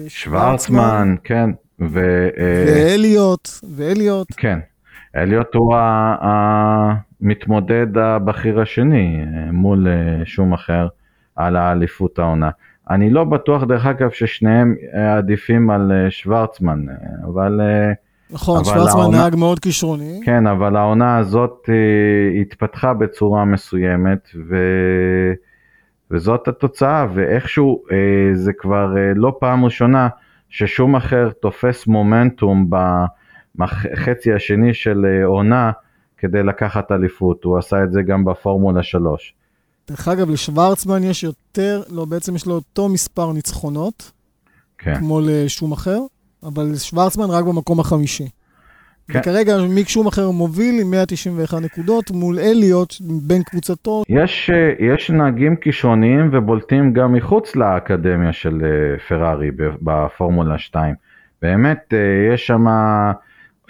שוורצמן, כן, ו... אה, ואליוט, ואליוט. כן. אליוט הוא המתמודד הבכיר השני אה, מול אה, שום אחר על האליפות העונה. אני לא בטוח דרך אגב ששניהם אה, עדיפים על אה, שוורצמן, אה, אבל אה, נכון, שוורצמן העונה- נהג מאוד כישרוני. כן, אבל העונה הזאת אה, התפתחה בצורה מסוימת, ו... וזאת התוצאה, ואיכשהו אה, זה כבר אה, לא פעם ראשונה ששום אחר תופס מומנטום בחצי השני של אה, עונה כדי לקחת אליפות, הוא עשה את זה גם בפורמולה 3. דרך אגב, לשוורצמן יש יותר, לא, בעצם יש לו אותו מספר ניצחונות, כן, כמו לשום אחר, אבל שוורצמן רק במקום החמישי. כן. וכרגע מיק שום אחר מוביל עם 191 נקודות מול אליוט בין קבוצתו. יש, אה, יש נהגים כישרוניים ובולטים גם מחוץ לאקדמיה של אה, פרארי בפורמולה 2. באמת, אה, יש שם,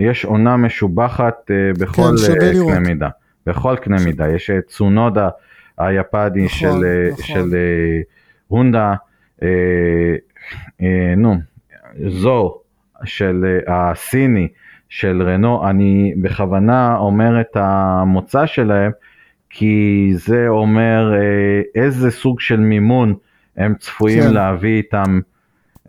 יש עונה משובחת בכל כן. קנה מידה. בכל קנה מידה. יש את צונודה היפני נכון, של, נכון. של הונדה, אה, אה, נו, זו של אה, הסיני של רנו, אני בכוונה אומר את המוצא שלהם, כי זה אומר אה, איזה סוג של מימון הם צפויים כן. להביא איתם,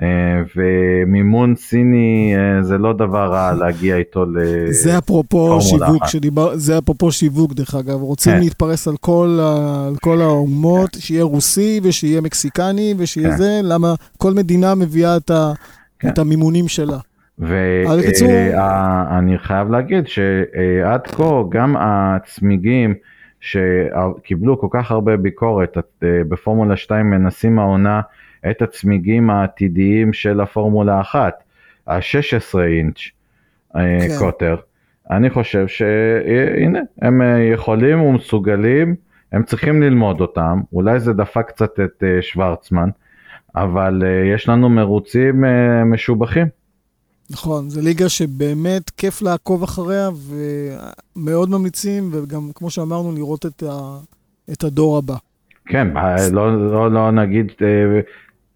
אה, ומימון סיני זה לא דבר רע להגיע איתו ל... זה אפרופו שיווק. שדיבר, זה אפרופו שיווק דרך אגב, רוצים כן. להתפרס על כל, על כל האומות, שיהיה רוסי ושיהיה מקסיקני ושיהיה כן. זה, למה כל מדינה מביאה את, ה, כן. את המימונים שלה. אבל בקיצור- ואני חייב להגיד שעד כה גם הצמיגים שקיבלו כל כך הרבה ביקורת אה, בפורמולה 2 מנסים העונה את הצמיגים העתידיים של הפורמולה 1, ה-16 אינץ' אה, כן. קוטר. אני חושב שהנה, הם אה, יכולים ומסוגלים, הם צריכים ללמוד אותם, אולי זה דפק קצת את אה, שוורצמן, אבל אה, יש לנו מרוצים אה, משובחים. נכון, זו ליגה שבאמת כיף לעקוב אחריה, ומאוד ממליצים, וגם, כמו שאמרנו, לראות את, ה, את הדור הבא. כן, ב- לא, לא, לא נגיד, אה,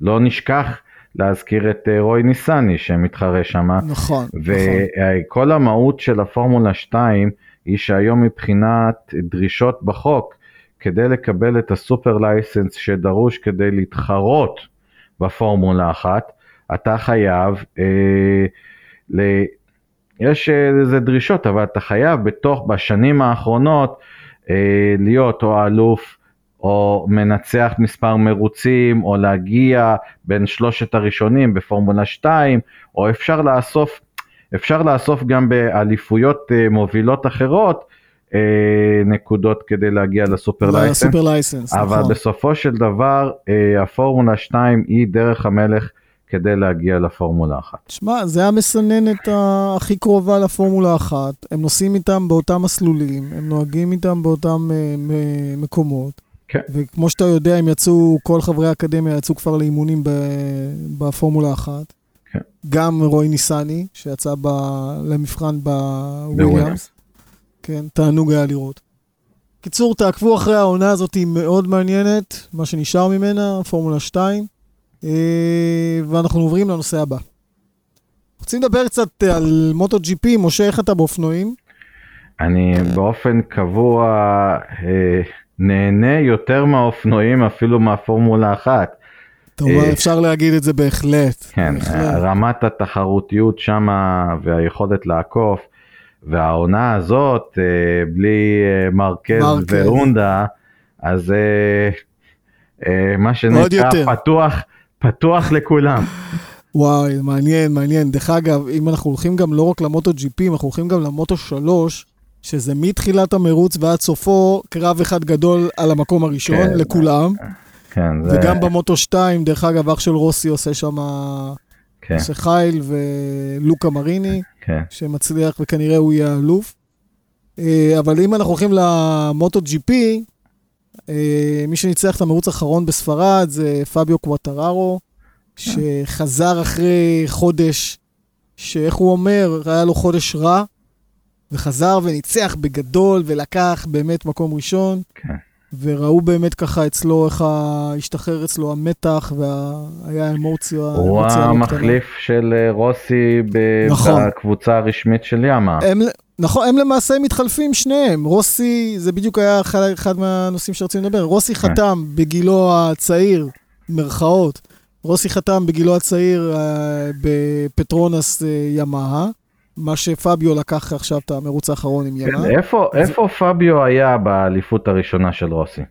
לא נשכח להזכיר את אה, רוי ניסני שמתחרה שם, נכון, נכון. וכל המהות של הפורמולה 2 היא שהיום מבחינת דרישות בחוק, כדי לקבל את הסופר לייסנס שדרוש כדי להתחרות בפורמולה אחת, אתה חייב, אה, ל... יש איזה דרישות, אבל אתה חייב בתוך, בשנים האחרונות, אה, להיות או אלוף, או מנצח מספר מרוצים, או להגיע בין שלושת הראשונים בפורמולה 2, או אפשר לאסוף, אפשר לאסוף גם באליפויות אה, מובילות אחרות, אה, נקודות כדי להגיע לסופר לייסנס, לסופר לייסנס, אבל נכון. בסופו של דבר אה, הפורמולה 2 היא דרך המלך כדי להגיע לפורמולה 1. שמע, זה המסננת הכי קרובה לפורמולה אחת. הם נוסעים איתם באותם מסלולים, הם נוהגים איתם באותם אה, מקומות. כן. וכמו שאתה יודע, הם יצאו, כל חברי האקדמיה יצאו כבר לאימונים בפורמולה אחת. כן. גם רוי ניסני, שיצא ב- למבחן בוויליאמס. כן, תענוג היה לראות. קיצור, תעקבו אחרי העונה הזאת, היא מאוד מעניינת, מה שנשאר ממנה, פורמולה 2. אה, ואנחנו עוברים לנושא הבא. רוצים לדבר קצת על מוטו ג'י פי, משה, איך אתה באופנועים? אני באופן קבוע אה, נהנה יותר מהאופנועים אפילו מהפורמולה 1. אתה אומר, אה, אפשר להגיד את זה בהחלט. כן, בהחלט. רמת התחרותיות שמה והיכולת לעקוף, והעונה הזאת, אה, בלי אה, מרקז מרקז. והונדה, אז אה, מה שנקרא. פתוח, פתוח לכולם. וואי, מעניין, מעניין. דרך אגב, אם אנחנו הולכים גם לא רק למוטו פי, אנחנו הולכים גם למוטו 3, שזה מתחילת המרוץ ועד סופו קרב אחד גדול על המקום הראשון, כן. לכולם. כן, זה, וגם במוטו 2, דרך אגב, אח של רוסי עושה שם, כן, חייל ולוקה מריני. כן. שמצליח וכנראה הוא יהיה אלוף. אה, אבל אם אנחנו הולכים למוטו ג'י פי, אה, מי שניצח את המרוץ האחרון בספרד זה פביו קוואטררו, שחזר אחרי חודש, שאיך הוא אומר, היה לו חודש רע, וחזר וניצח בגדול ולקח באמת מקום ראשון, כן. וראו באמת ככה אצלו איך השתחרר אצלו המתח והיה אמוציה. הוא לא. המחליף של אה, רוסי נכון. בקבוצה הרשמית של יאמה. הם, נכון, הם למעשה מתחלפים שניהם. רוסי, זה בדיוק היה אחד, אחד מהנושאים שרצינו לדבר. רוסי כן. חתם בגילו הצעיר, מרכאות, רוסי חתם בגילו הצעיר אה, בפטרונס אה, ימאה, מה שפביו לקח עכשיו את המרוץ האחרון עם ימאה. איפה, איפה פביו היה באליפות הראשונה של רוסי?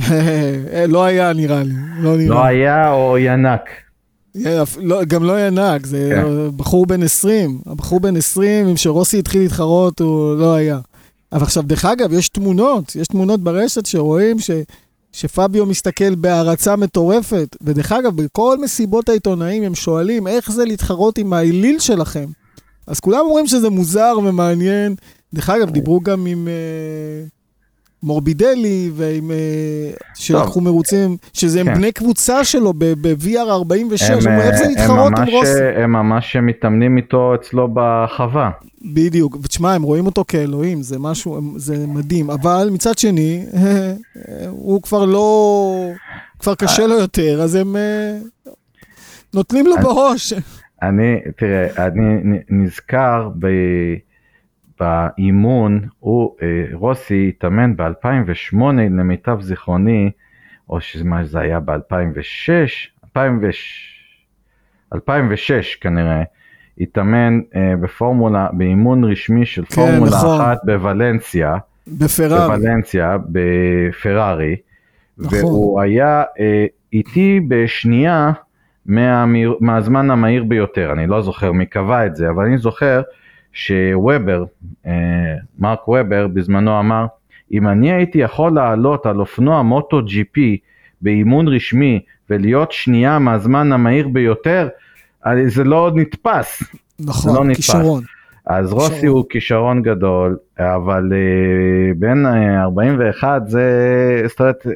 לא היה נראה לי, לא נראה. לא היה או ינק? לא, גם לא נהג, זה כן. בחור בן 20. הבחור בן 20, אם שרוסי התחיל להתחרות, הוא לא היה. אבל עכשיו, דרך אגב, יש תמונות, יש תמונות ברשת שרואים ש, שפביו מסתכל בהערצה מטורפת. ודרך אגב, בכל מסיבות העיתונאים הם שואלים, איך זה להתחרות עם האליל שלכם? אז כולם אומרים שזה מוזר ומעניין. דרך אגב, דיברו גם עם אה, מורבידלי ועם... אה, שלקחו מרוצים, שזה הם כן. בני קבוצה שלו ב-VR 46, הם, אומר, איך זה אה, להתחרות הם עם רוסי? הם ממש מתאמנים איתו אצלו בחווה. בדיוק, ותשמע, הם רואים אותו כאלוהים, זה משהו, הם- זה מדהים, אבל מצד שני, הוא כבר לא, כבר קשה לו יותר, אז הם אה, נותנים לו בראש. אני, תראה, אני נזכר ב, באימון, הוא, אה, רוסי התאמן ב-2008 למיטב זיכרוני, או שמה זה היה ב-2006, 2006 כנראה, התאמן אה, בפורמולה, באימון רשמי של כן, פורמולה נכון. אחת בוולנסיה, בפרארי. בוולנסיה, בפרארי, נכון. והוא היה אה, איתי בשנייה מהמהיר, מהזמן המהיר ביותר, אני לא זוכר מי קבע את זה, אבל אני זוכר שוובר, אה, מרק וובר בזמנו אמר, אם אני הייתי יכול לעלות על אופנוע מוטו ג'י פי באימון רשמי ולהיות שנייה מהזמן המהיר ביותר, אה, זה לא נתפס. זה לא נכון, נתפס. כישרון. אז רוסי כישרון. הוא כישרון גדול, אבל uh, בין uh, 41 זה, זאת אומרת,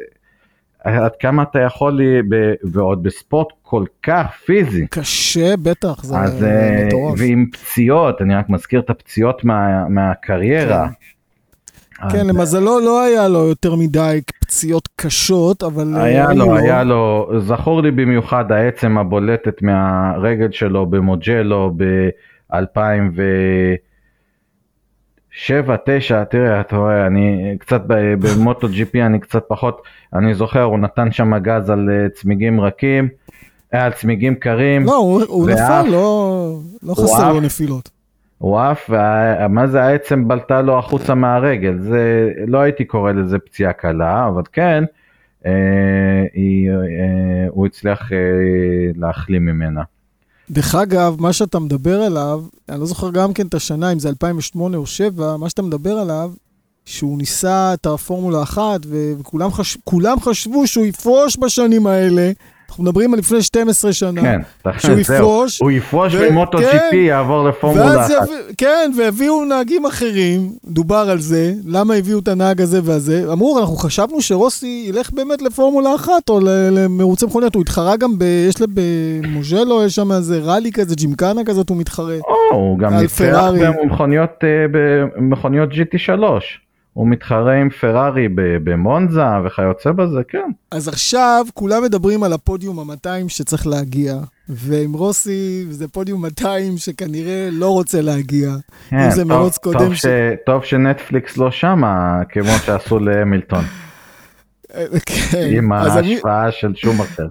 עד כמה אתה יכול, לי, ב, ועוד בספורט כל כך פיזי. קשה, בטח, זה אז, uh, מטורף. ועם פציעות, אני רק מזכיר את הפציעות מה, מהקריירה. אז כן, למזלו לא היה לו יותר מדי פציעות קשות, אבל... אה, היה לו, היה לו, זכור לי במיוחד העצם הבולטת מהרגל שלו במוג'לו ב-2006, שבע, תשע, תראה, אתה רואה, אני קצת במוטו פי, אני קצת פחות, אני זוכר, הוא נתן שם גז על אה, צמיגים רכים, אה, על צמיגים קרים. לא, הוא, הוא נפל, לא, לא חסר לו נפילות. הוא עף, מה זה העצם בלטה לו החוצה מהרגל, זה, לא הייתי קורא לזה פציעה קלה, אבל כן, אה, היא, אה, הוא הצליח אה, להחלים ממנה. דרך אגב, מה שאתה מדבר עליו, אני לא זוכר גם כן את השנה, אם זה 2008 או 2007, מה שאתה מדבר עליו, שהוא ניסה את הפורמולה 1, וכולם חש... חשבו שהוא יפרוש בשנים האלה, אנחנו מדברים על לפני 12 שנה. כן, שהוא יפרוש. הוא יפרוש במוטו כן, GP, יעבור לפורמולה אחת. כן, והביאו נהגים אחרים, דובר על זה, למה הביאו את הנהג הזה והזה. אמרו, אנחנו חשבנו שרוסי ילך באמת לפורמולה אחת, או למרוצי מכוניות, הוא התחרה גם, ב, יש לה במוז'לו, יש שם איזה ראלי כזה, ג'ימקנה כזאת, הוא מתחרה. או, הוא גם ניצח במכוניות GT3. הוא מתחרה עם פרארי במונזה וכיוצא בזה, כן. אז עכשיו כולם מדברים על הפודיום ה-200 שצריך להגיע, ועם רוסי זה פודיום 200 שכנראה לא רוצה להגיע. כן, אם זה טוב, מרוץ קודם טוב, ש... ש... טוב שנטפליקס לא שמה, כמו שעשו להמילטון. כן. עם ההשפעה אני... של שום אחר.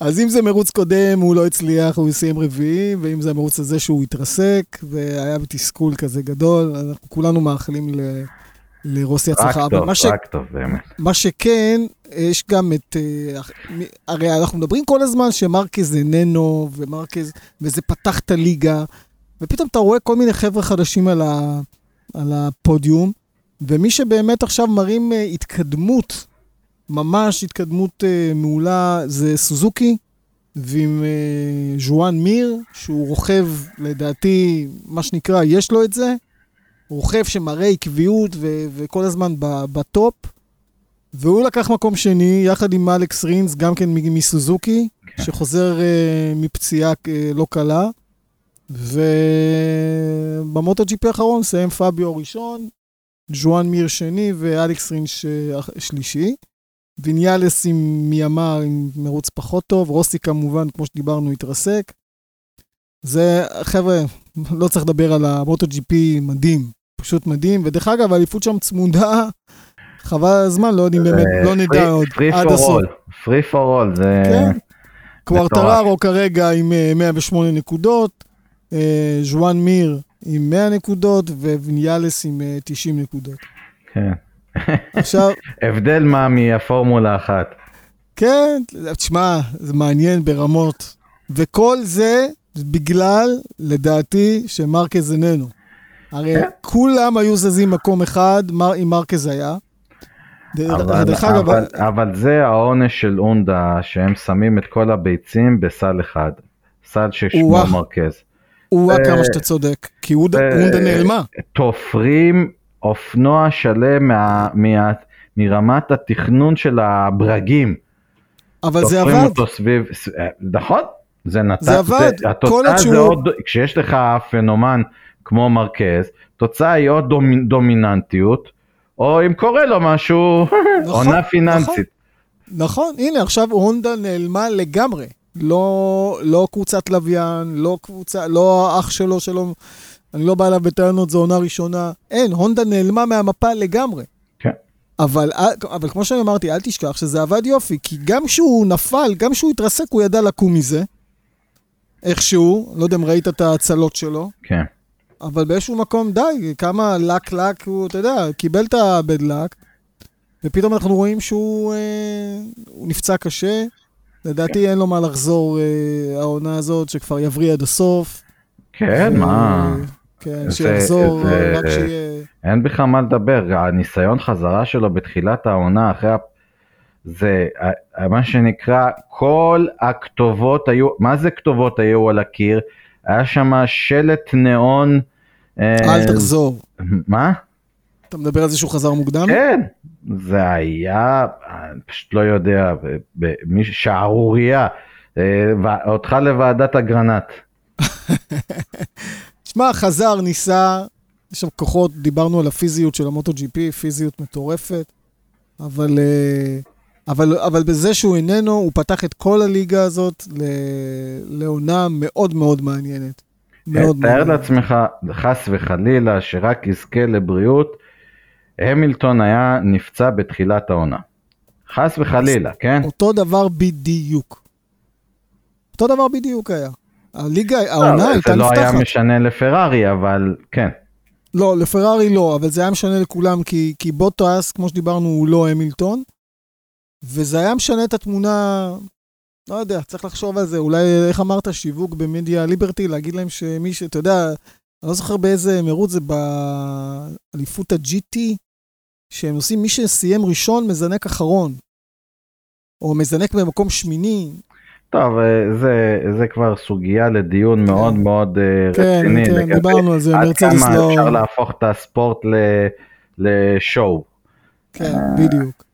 אז אם זה מרוץ קודם, הוא לא הצליח, הוא סיים רביעי, ואם זה המרוץ הזה שהוא התרסק, והיה בתסכול כזה גדול, אנחנו כולנו מאחלים ל... לרוסי הצלחה. רק טוב, ש... רק טוב, באמת. מה שכן, יש גם את... אה, הרי אנחנו מדברים כל הזמן שמרקז איננו, ומרקז, וזה פתח את הליגה, ופתאום אתה רואה כל מיני חבר'ה חדשים על, ה, על הפודיום, ומי שבאמת עכשיו מראים אה, התקדמות, ממש התקדמות אה, מעולה, זה סוזוקי, ועם ז'ואן מיר, שהוא רוכב, לדעתי, מה שנקרא, יש לו את זה. רוכב שמראה עקביות ו- וכל הזמן בטופ. והוא לקח מקום שני, יחד עם אלכס רינס, גם כן מסוזוקי, כן. שחוזר uh, מפציעה uh, לא קלה. ובמוטו ג'י פי האחרון סיים פביו ראשון, ג'ואן מיר שני ואלכס רינס שלישי. ויניאלס עם מיאמר עם מרוץ פחות טוב, רוסי כמובן, כמו שדיברנו, התרסק. זה, חבר'ה, לא צריך לדבר על המוטו ג'י פי מדהים, פשוט מדהים, ודרך אגב, האליפות שם צמודה, חבל הזמן, לא יודעים באמת, לא נדע עוד עד הסוף. פרי פור אול, זה... כן, קוורטררו כרגע עם 108 אה, נקודות, אה, ז'ואן מיר עם 100 נקודות, וויניאלס עם 90 אה, נקודות. כן. עכשיו... הבדל מה מהפורמולה אחת. כן, תשמע, זה מעניין ברמות. וכל זה בגלל, לדעתי, שמרקז איננו. הרי כן. כולם היו זזים מקום אחד, אם מרקז היה. אבל, אגב, אבל, אבל זה העונש של אונדה, שהם שמים את כל הביצים בסל אחד. סל ששמו מרקז. הוא כמה שאתה צודק, כי אונדה נעלמה. תופרים אופנוע שלם מה, מה, מרמת התכנון של הברגים. אבל זה עבד. אותו סביב, נכון, זה נתן, זה עבד. זה, התוצאה זה עוד, כשיש לך פנומן כמו מרקז, תוצאה היא או דומ, דומיננטיות, או אם קורה לו משהו, נכון, עונה פיננסית. נכון, נכון, הנה עכשיו הונדה נעלמה לגמרי. לא, לא קבוצת לוויין, לא קבוצה, לא האח שלו שלו, אני לא בא אליו בטענות, זו עונה ראשונה. אין, הונדה נעלמה מהמפה לגמרי. כן. אבל, אבל כמו שאני אמרתי, אל תשכח שזה עבד יופי, כי גם כשהוא נפל, גם כשהוא התרסק, הוא ידע לקום מזה. איכשהו, לא יודע אם ראית את ההצלות שלו. כן. אבל באיזשהו מקום, די, כמה לק לק הוא, אתה יודע, קיבל את הבד לק, ופתאום אנחנו רואים שהוא אה, נפצע קשה. לדעתי אין לו מה לחזור אה, העונה הזאת, שכבר יבריא עד הסוף. כן, ו... מה? כן, שיחזור, זה, רק שיהיה... אין בכלל מה לדבר, הניסיון חזרה שלו בתחילת העונה, אחרי. זה מה שנקרא, כל הכתובות היו, מה זה כתובות היו על הקיר? היה שם שלט ניאון. אה, אל תחזור. מה? אתה מדבר על זה שהוא חזר מוקדם? כן, זה היה, אני פשוט לא יודע, שערורייה. אה, אותך לוועדת אגרנט. תשמע, חזר, ניסה, יש שם כוחות, דיברנו על הפיזיות של המוטו ג'י פי, פיזיות מטורפת, אבל... Uh, אבל, אבל בזה שהוא איננו, הוא פתח את כל הליגה הזאת לעונה מאוד מאוד מעניינת. מאוד תאר מעניין. לעצמך, חס וחלילה, שרק יזכה לבריאות, המילטון היה נפצע בתחילת העונה. חס וחלילה, כן? אותו דבר בדיוק. אותו דבר בדיוק היה. הליגה, לא, העונה הייתה זה לא היה נפתחת. משנה לפרארי, אבל כן. לא, לפרארי לא, אבל זה היה משנה לכולם, כי, כי בוטס, כמו שדיברנו, הוא לא המילטון, וזה היה משנה את התמונה, לא יודע, צריך לחשוב על זה, אולי, איך אמרת, שיווק במדיה ליברטי, להגיד להם שמי ש... אתה יודע, אני לא זוכר באיזה מרוץ זה באליפות ה-GT, שהם עושים, מי שסיים ראשון מזנק אחרון, או מזנק במקום שמיני, טוב, אה, זה, זה כבר סוגיה לדיון מאוד מאוד אה, כן, רציני. כן, לגבי דיברנו על זה, עד מרצדס כמה לא... אפשר להפוך את הספורט ל- לשואו. כן, בדיוק.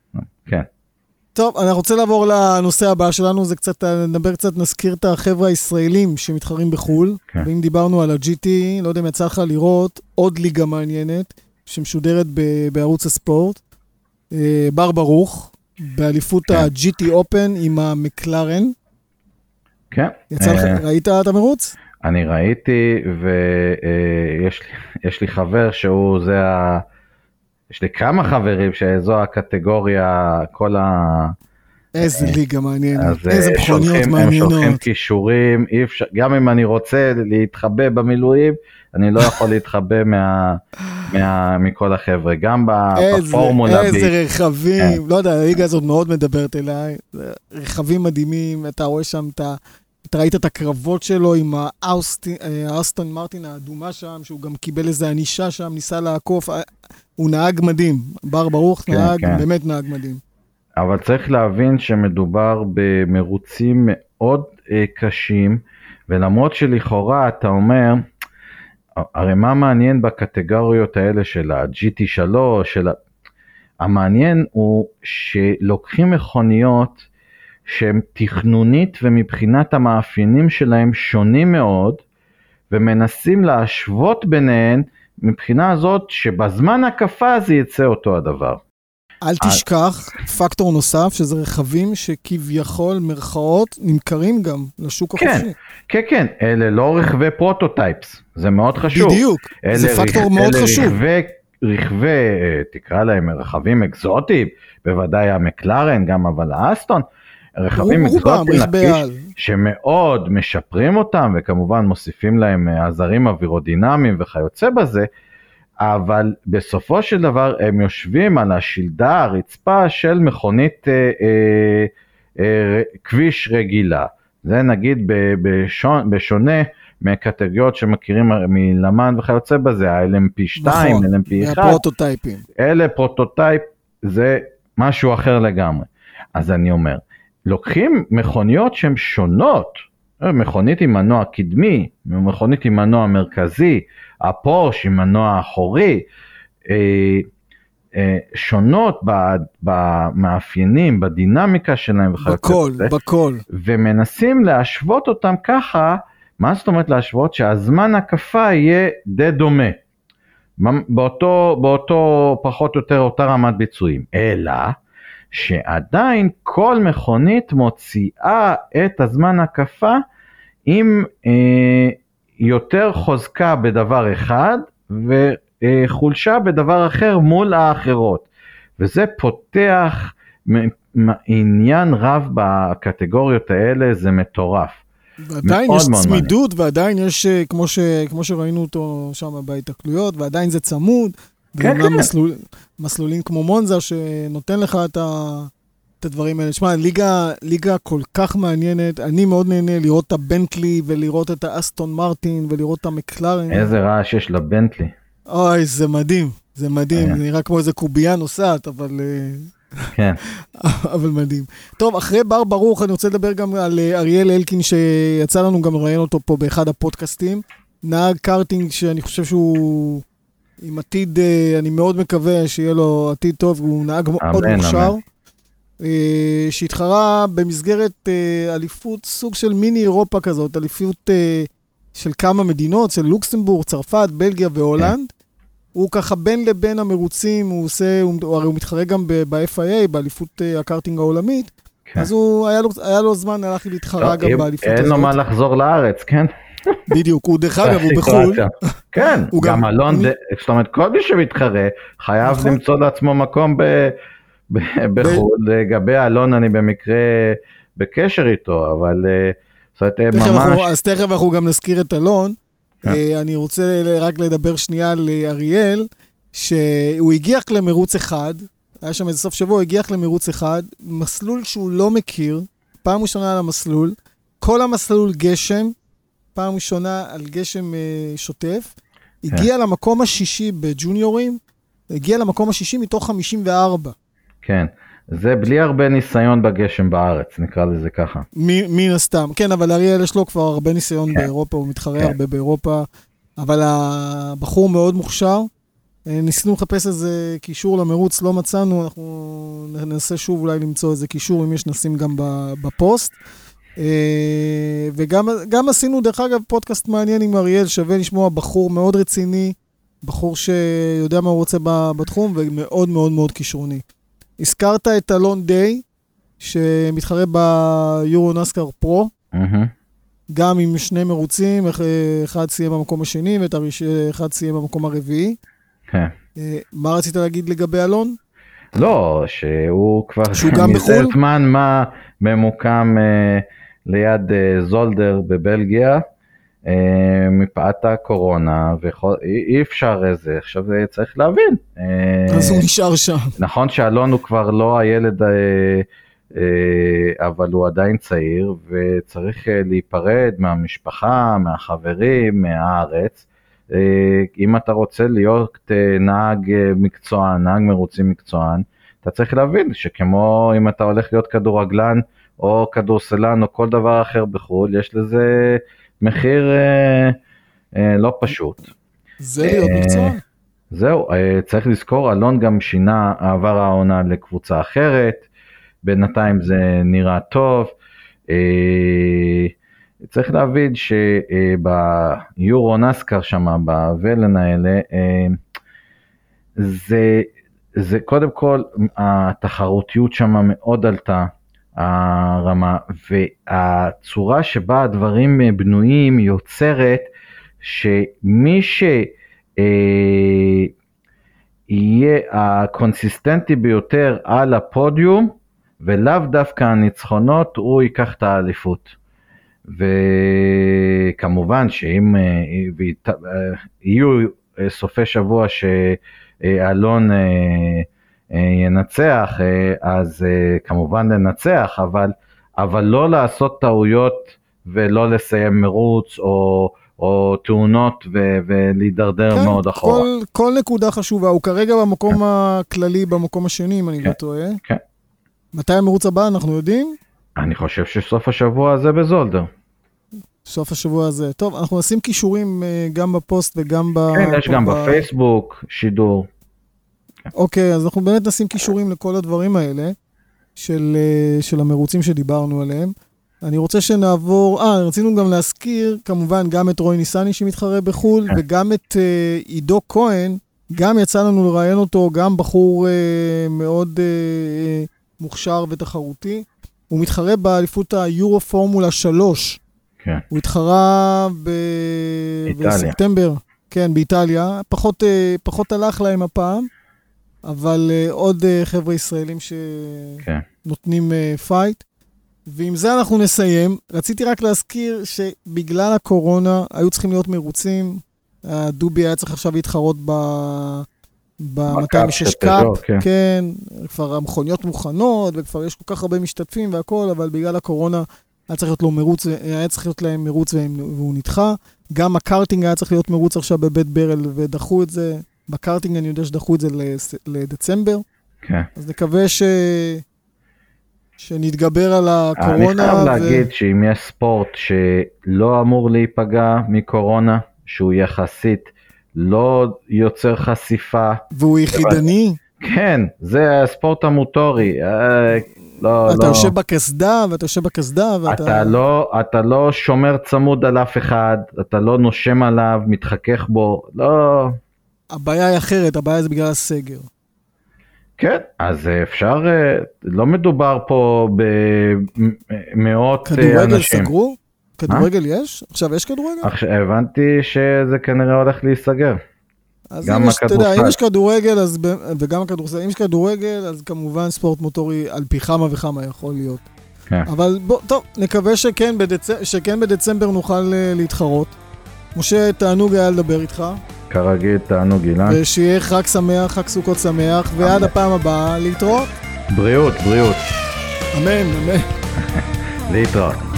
כן. טוב, אני רוצה לעבור לנושא הבא שלנו, זה קצת, נדבר קצת, נזכיר את החבר'ה הישראלים שמתחרים בחו"ל. כן. ואם דיברנו על ה-GT, לא יודע אם יצא לך לראות עוד ליגה מעניינת, שמשודרת ב- בערוץ הספורט. אה, בר ברוך, באליפות כן. ה-GT Open עם המקלרן. כן. יצא לך, אה, ראית את המרוץ? אני ראיתי, ויש יש לי חבר שהוא זה ה... יש לי כמה חברים שזו הקטגוריה, כל ה... איזה ליגה מעניינת, אה, איזה מכוניות שולחים, הם שולחים מעניינות. כישורים, אפשר, גם אם אני רוצה להתחבא במילואים, אני לא יכול להתחבא מה, מה, מכל החבר'ה, גם איזה, בפורמולה. איזה ב- רכבים, לא יודע, הליגה הזאת מאוד מדברת אליי. רכבים מדהימים, אתה רואה שם את ה... אתה ראית את הקרבות שלו עם האסטון מרטין האדומה שם, שהוא גם קיבל איזה ענישה שם, ניסה לעקוף. אה, הוא נהג מדהים, בר ברוך כן, נהג, כן. באמת נהג מדהים. אבל צריך להבין שמדובר במרוצים מאוד אה, קשים, ולמרות שלכאורה אתה אומר, הרי מה מעניין בקטגוריות האלה של ה-GT3, של ה... המעניין הוא שלוקחים מכוניות שהן תכנונית ומבחינת המאפיינים שלהם שונים מאוד, ומנסים להשוות ביניהן מבחינה הזאת שבזמן הקפה זה יצא אותו הדבר. אל תשכח פקטור נוסף, שזה רכבים שכביכול, מרכאות, נמכרים גם לשוק כן. החופשי. כן, כן, אלה לא רכבי prototypes, זה מאוד חשוב. בדיוק, אלה זה פקטור רכ- מאוד אלה חשוב. רכבי, רכבי, אה, תקרא להם רכבים אקזוטיים, בוודאי המקלרן, גם אבל האסטון, רכבים לכביש, על. שמאוד משפרים אותם, וכמובן מוסיפים להם אה, עזרים אווירודינמיים וכיוצא בזה, אבל בסופו של דבר הם יושבים על השלדה, הרצפה של מכונית אה, אה, אה, כביש רגילה. זה נגיד ב- בשון, בשונה מקטגוריות שמכירים מלמן וכיוצא בזה, ה-LMP2, נכון, LMP1, מהפרוטוטייפים. אלה prototype, זה משהו אחר לגמרי. אז אני אומר, לוקחים מכוניות שהן שונות, אה, מכונית עם מנוע קדמי, מכונית עם מנוע מרכזי, הפורש עם מנוע אחורי, אה, אה, שונות במאפיינים, בדינמיקה שלהם וכיוצא בכל, בזה. בכל. ומנסים להשוות אותם ככה, מה זאת אומרת להשוות? שהזמן הקפה יהיה די דומה. באותו, באותו פחות או יותר אותה רמת ביצועים. אלא שעדיין כל מכונית מוציאה את הזמן הקפה עם אה, יותר חוזקה בדבר אחד וחולשה בדבר אחר מול האחרות. וזה פותח עניין רב בקטגוריות האלה, זה מטורף. ועדיין יש צמידות, ועדיין יש, אה, כמו, ש, כמו שראינו אותו שם בהיתקלויות, ועדיין זה צמוד. כן, כן. מסלול, מסלולים כמו מונזה, שנותן לך את, ה, את הדברים האלה. שמע, ליגה, ליגה כל כך מעניינת. אני מאוד נהנה לראות את הבנטלי, ולראות את האסטון מרטין, ולראות את המקלרן. איזה רעש יש לבנטלי. אוי, זה מדהים. זה מדהים, כן. זה נראה כמו איזה קובייה נוסעת, אבל... אה, כן. אבל מדהים. טוב, אחרי בר ברוך, אני רוצה לדבר גם על אה, אריאל אלקין, שיצא לנו גם לראיין אותו פה באחד הפודקאסטים. נהג קארטינג שאני חושב שהוא עם עתיד, אה, אני מאוד מקווה שיהיה לו עתיד טוב, הוא נהג מאוד אמן, מוכשר. אמן. אה, שהתחרה במסגרת אה, אליפות, סוג של מיני אירופה כזאת, אליפות של כמה מדינות, של לוקסמבורג, צרפת, בלגיה והולנד. הוא ככה בין לבין המרוצים, הוא עושה, הוא, הרי הוא מתחרה גם ב-FIA, באליפות הקארטינג העולמית, כן. אז הוא, היה לו, היה לו זמן, הלך להתחרה טוב, גם באליפות אין הזאת. לו מה לחזור לארץ, כן? בדיוק, הוא דרך אגב, הוא בחו"ל. כן, הוא גם אלון, זאת אומרת, כל מי שמתחרה חייב נכון. למצוא לעצמו מקום בחו"ל. לגבי אלון אני במקרה בקשר איתו, אבל אה, זאת אומרת, אה, ממש, אז תכף אנחנו גם נזכיר את אלון. כן. אה, אני רוצה רק לדבר שנייה על אריאל, שהוא הגיח למרוץ אחד, היה שם איזה סוף שבוע, הוא הגיח למרוץ אחד, מסלול שהוא לא מכיר, פעם ראשונה על המסלול, כל המסלול גשם, פעם ראשונה על גשם אה, שוטף, הגיע למקום השישי בג'וניורים, הגיע למקום השישי מתוך 54. כן, זה בלי הרבה ניסיון בגשם בארץ, נקרא לזה ככה. מן הסתם, כן, אבל אריאל יש לו כבר הרבה ניסיון כן. באירופה, הוא מתחרה כן. הרבה באירופה, אבל הבחור מאוד מוכשר. אה, ניסינו לחפש איזה קישור למרוץ, לא מצאנו, אנחנו ננסה שוב אולי למצוא איזה קישור, אם יש נשים גם בפוסט. אה, וגם גם עשינו, דרך אגב, פודקאסט מעניין עם אריאל, שווה לשמוע בחור מאוד רציני, בחור שיודע מה הוא רוצה בתחום, ומאוד מאוד מאוד כישרוני. הזכרת את אלון דיי, שמתחרה ביורו נסקר פרו. גם עם שני מרוצים, אח- אחד סיים במקום השני ואחד סיים במקום הרביעי. כן. אה, מה רצית להגיד לגבי אלון? לא, שהוא כבר שהוא גם מזה בחו"ל? זמן מה ממוקם אה, ליד אה, זולדר בבלגיה, אה, מפאת הקורונה, ואי אי אפשר איזה, עכשיו אה, צריך להבין. אז הוא נשאר שם. נכון שאלון הוא כבר לא הילד, אבל הוא עדיין צעיר, וצריך להיפרד מהמשפחה, מהחברים, מהארץ. אם אתה רוצה להיות נהג מקצוען, נהג מרוצים מקצוען, אתה צריך להבין שכמו אם אתה הולך להיות כדורגלן או כדורסלן או כל דבר אחר בחו"ל, יש לזה מחיר אה, אה, לא פשוט. זה להיות אה, מקצוען. זהו, אה, צריך לזכור, אלון גם שינה עבר העונה לקבוצה אחרת, בינתיים זה נראה טוב. אה, צריך להבין שביורו נסקאר שם, ב Whelen האלה, אה, זה, זה קודם כל, התחרותיות שם מאוד עלתה, הרמה, והצורה שבה הדברים אה, בנויים יוצרת שמי ש... אה, הקונסיסטנטי ביותר על הפודיום ולאו דווקא הניצחונות הוא ייקח את האליפות. וכמובן שאם אה, אה, יהיו סופי שבוע שאלון ינצח אה, אז אה, כמובן לנצח אבל, אבל לא לעשות טעויות ולא לסיים מרוץ או, או תאונות ו- ולהידרדר כן, מאוד אחורה. כל, כל נקודה חשובה, הוא כרגע במקום הכללי, במקום השני, אם אני לא טועה. כן. מתי המרוץ הבא, אנחנו יודעים? אני חושב שסוף השבוע הזה בזולדר. סוף השבוע הזה. טוב, אנחנו נשים כישורים אה, גם בפוסט וגם ב... כן, יש גם ב- בפייסבוק שידור. אוקיי, אז אנחנו באמת נשים כישורים לכל הדברים האלה, של, אה, של המרוצים שדיברנו עליהם. אני רוצה שנעבור, אה, רצינו גם להזכיר, כמובן, גם את רוי ניסני שמתחרה בחו"ל, כן. וגם את אה, עידו כהן, גם יצא לנו לראיין אותו, גם בחור אה, מאוד אה, מוכשר ותחרותי. הוא מתחרה באליפות היורו פורמולה 3. כן. הוא התחרה ב... איטליה. בספטמבר, כן, באיטליה. פחות, אה, פחות הלך להם הפעם, אבל אה, עוד אה, חבר'ה ישראלים כן. שנותנים אה, פייט. ועם זה אנחנו נסיים. רציתי רק להזכיר שבגלל הקורונה היו צריכים להיות מרוצים. הדובי היה צריך עכשיו להתחרות ב... ב-206 של Cup, כן. כן, כבר המכוניות מוכנות, וכבר יש כל כך הרבה משתתפים והכול, אבל בגלל הקורונה היה צריך להיות לו מרוץ, היה צריך להיות להם מרוץ והם- והוא נדחה. גם הקארטינג היה צריך להיות מרוץ עכשיו בבית ברל ודחו את זה. בקארטינג אני יודע שדחו את זה לדצמבר, כן. אז נקווה ש... שנתגבר על אני הקורונה. חייב ו- להגיד שאם יש ספורט שלא אמור להיפגע מקורונה, שהוא יחסית לא יוצר חשיפה, והוא יחידני, כן, זה הספורט המוטורי. אה, לא, אתה לא. יושב בקסדה, ואתה יושב בקסדה, ואתה... אתה לא, אתה לא שומר צמוד על אף אחד, אתה לא נושם עליו, מתחכך בו, לא... הבעיה היא אחרת, הבעיה זה בגלל הסגר. כן, אז אה, אפשר, אה, לא מדובר פה במאות אה, כדורגל אנשים. סגרו? כדורגל יש? עכשיו יש כדורגל? עכשיו, הבנתי שזה כנראה הולך להיסגר. אז גם אם יש, אתה יודע. אם יש כדורגל, אז, וגם הכדורסל, אם יש כדורגל, אז כמובן ספורט מוטורי על פי כמה וכמה יכול להיות. כן. אבל בוא, טוב, נקווה שכן, בדצ... שכן בדצמבר נוכל אה, להתחרות. משה, תענוג היה לדבר איתך, כרגיל, תענוג אילן. ושיהיה חג שמח, חג סוכות שמח, ועד הפעם הבאה, להתראות. בריאות, בריאות. אמן, אמן. להתראות.